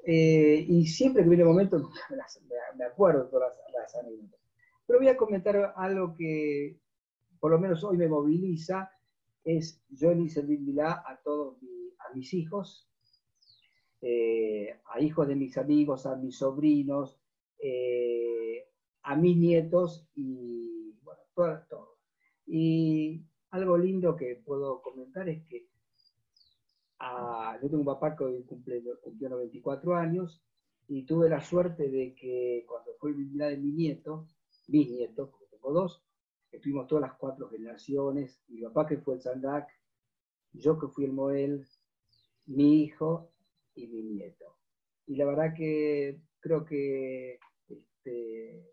eh, y siempre que viene el momento, me acuerdo todas las, anécdotas. Pero voy a comentar algo que por lo menos hoy me moviliza, es yo le hice a todos a mis hijos, eh, a hijos de mis amigos, a mis sobrinos, eh, a mis nietos y bueno, todo, todo. Y algo lindo que puedo comentar es que yo tengo un papá que hoy cumple, cumplió 94 años y tuve la suerte de que cuando fue el de mi nieto, mis nietos, porque tengo dos, estuvimos todas las cuatro generaciones, mi papá que fue el Sandak, yo que fui el Moel, mi hijo y mi nieto. Y la verdad que creo que este,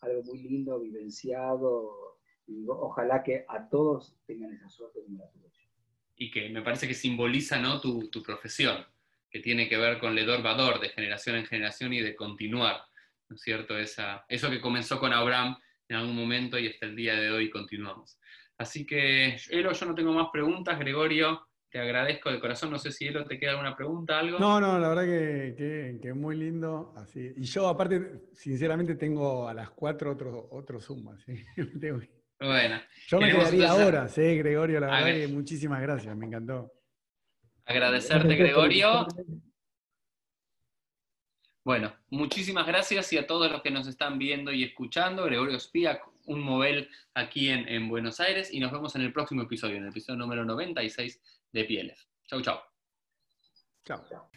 algo muy lindo, vivenciado, y ojalá que a todos tengan esa suerte como la tuve
y que me parece que simboliza ¿no? tu, profesión, que tiene que ver con Ledor Vador, de generación en generación y de continuar, ¿no es cierto? Esa, eso que comenzó con Abraham en algún momento y hasta el día de hoy continuamos. Así que, Elo, yo no tengo más preguntas. Gregorio, te agradezco de corazón. No sé si Elo te queda alguna pregunta, algo.
No, no, la verdad que, es muy lindo. Así. Y yo, aparte, sinceramente, tengo a las cuatro otros otro Zoom.
Bueno.
Yo me quedaría ahora, sí, Gregorio, la verdad que muchísimas gracias, me encantó.
Agradecerte, Gregorio. Bueno, muchísimas gracias y a todos los que nos están viendo y escuchando. Gregorio Spiak, un móvil aquí en, en, Buenos Aires y nos vemos en el próximo episodio, en el episodio número 96 de Pieles. Chau, chau.
Chao. chao.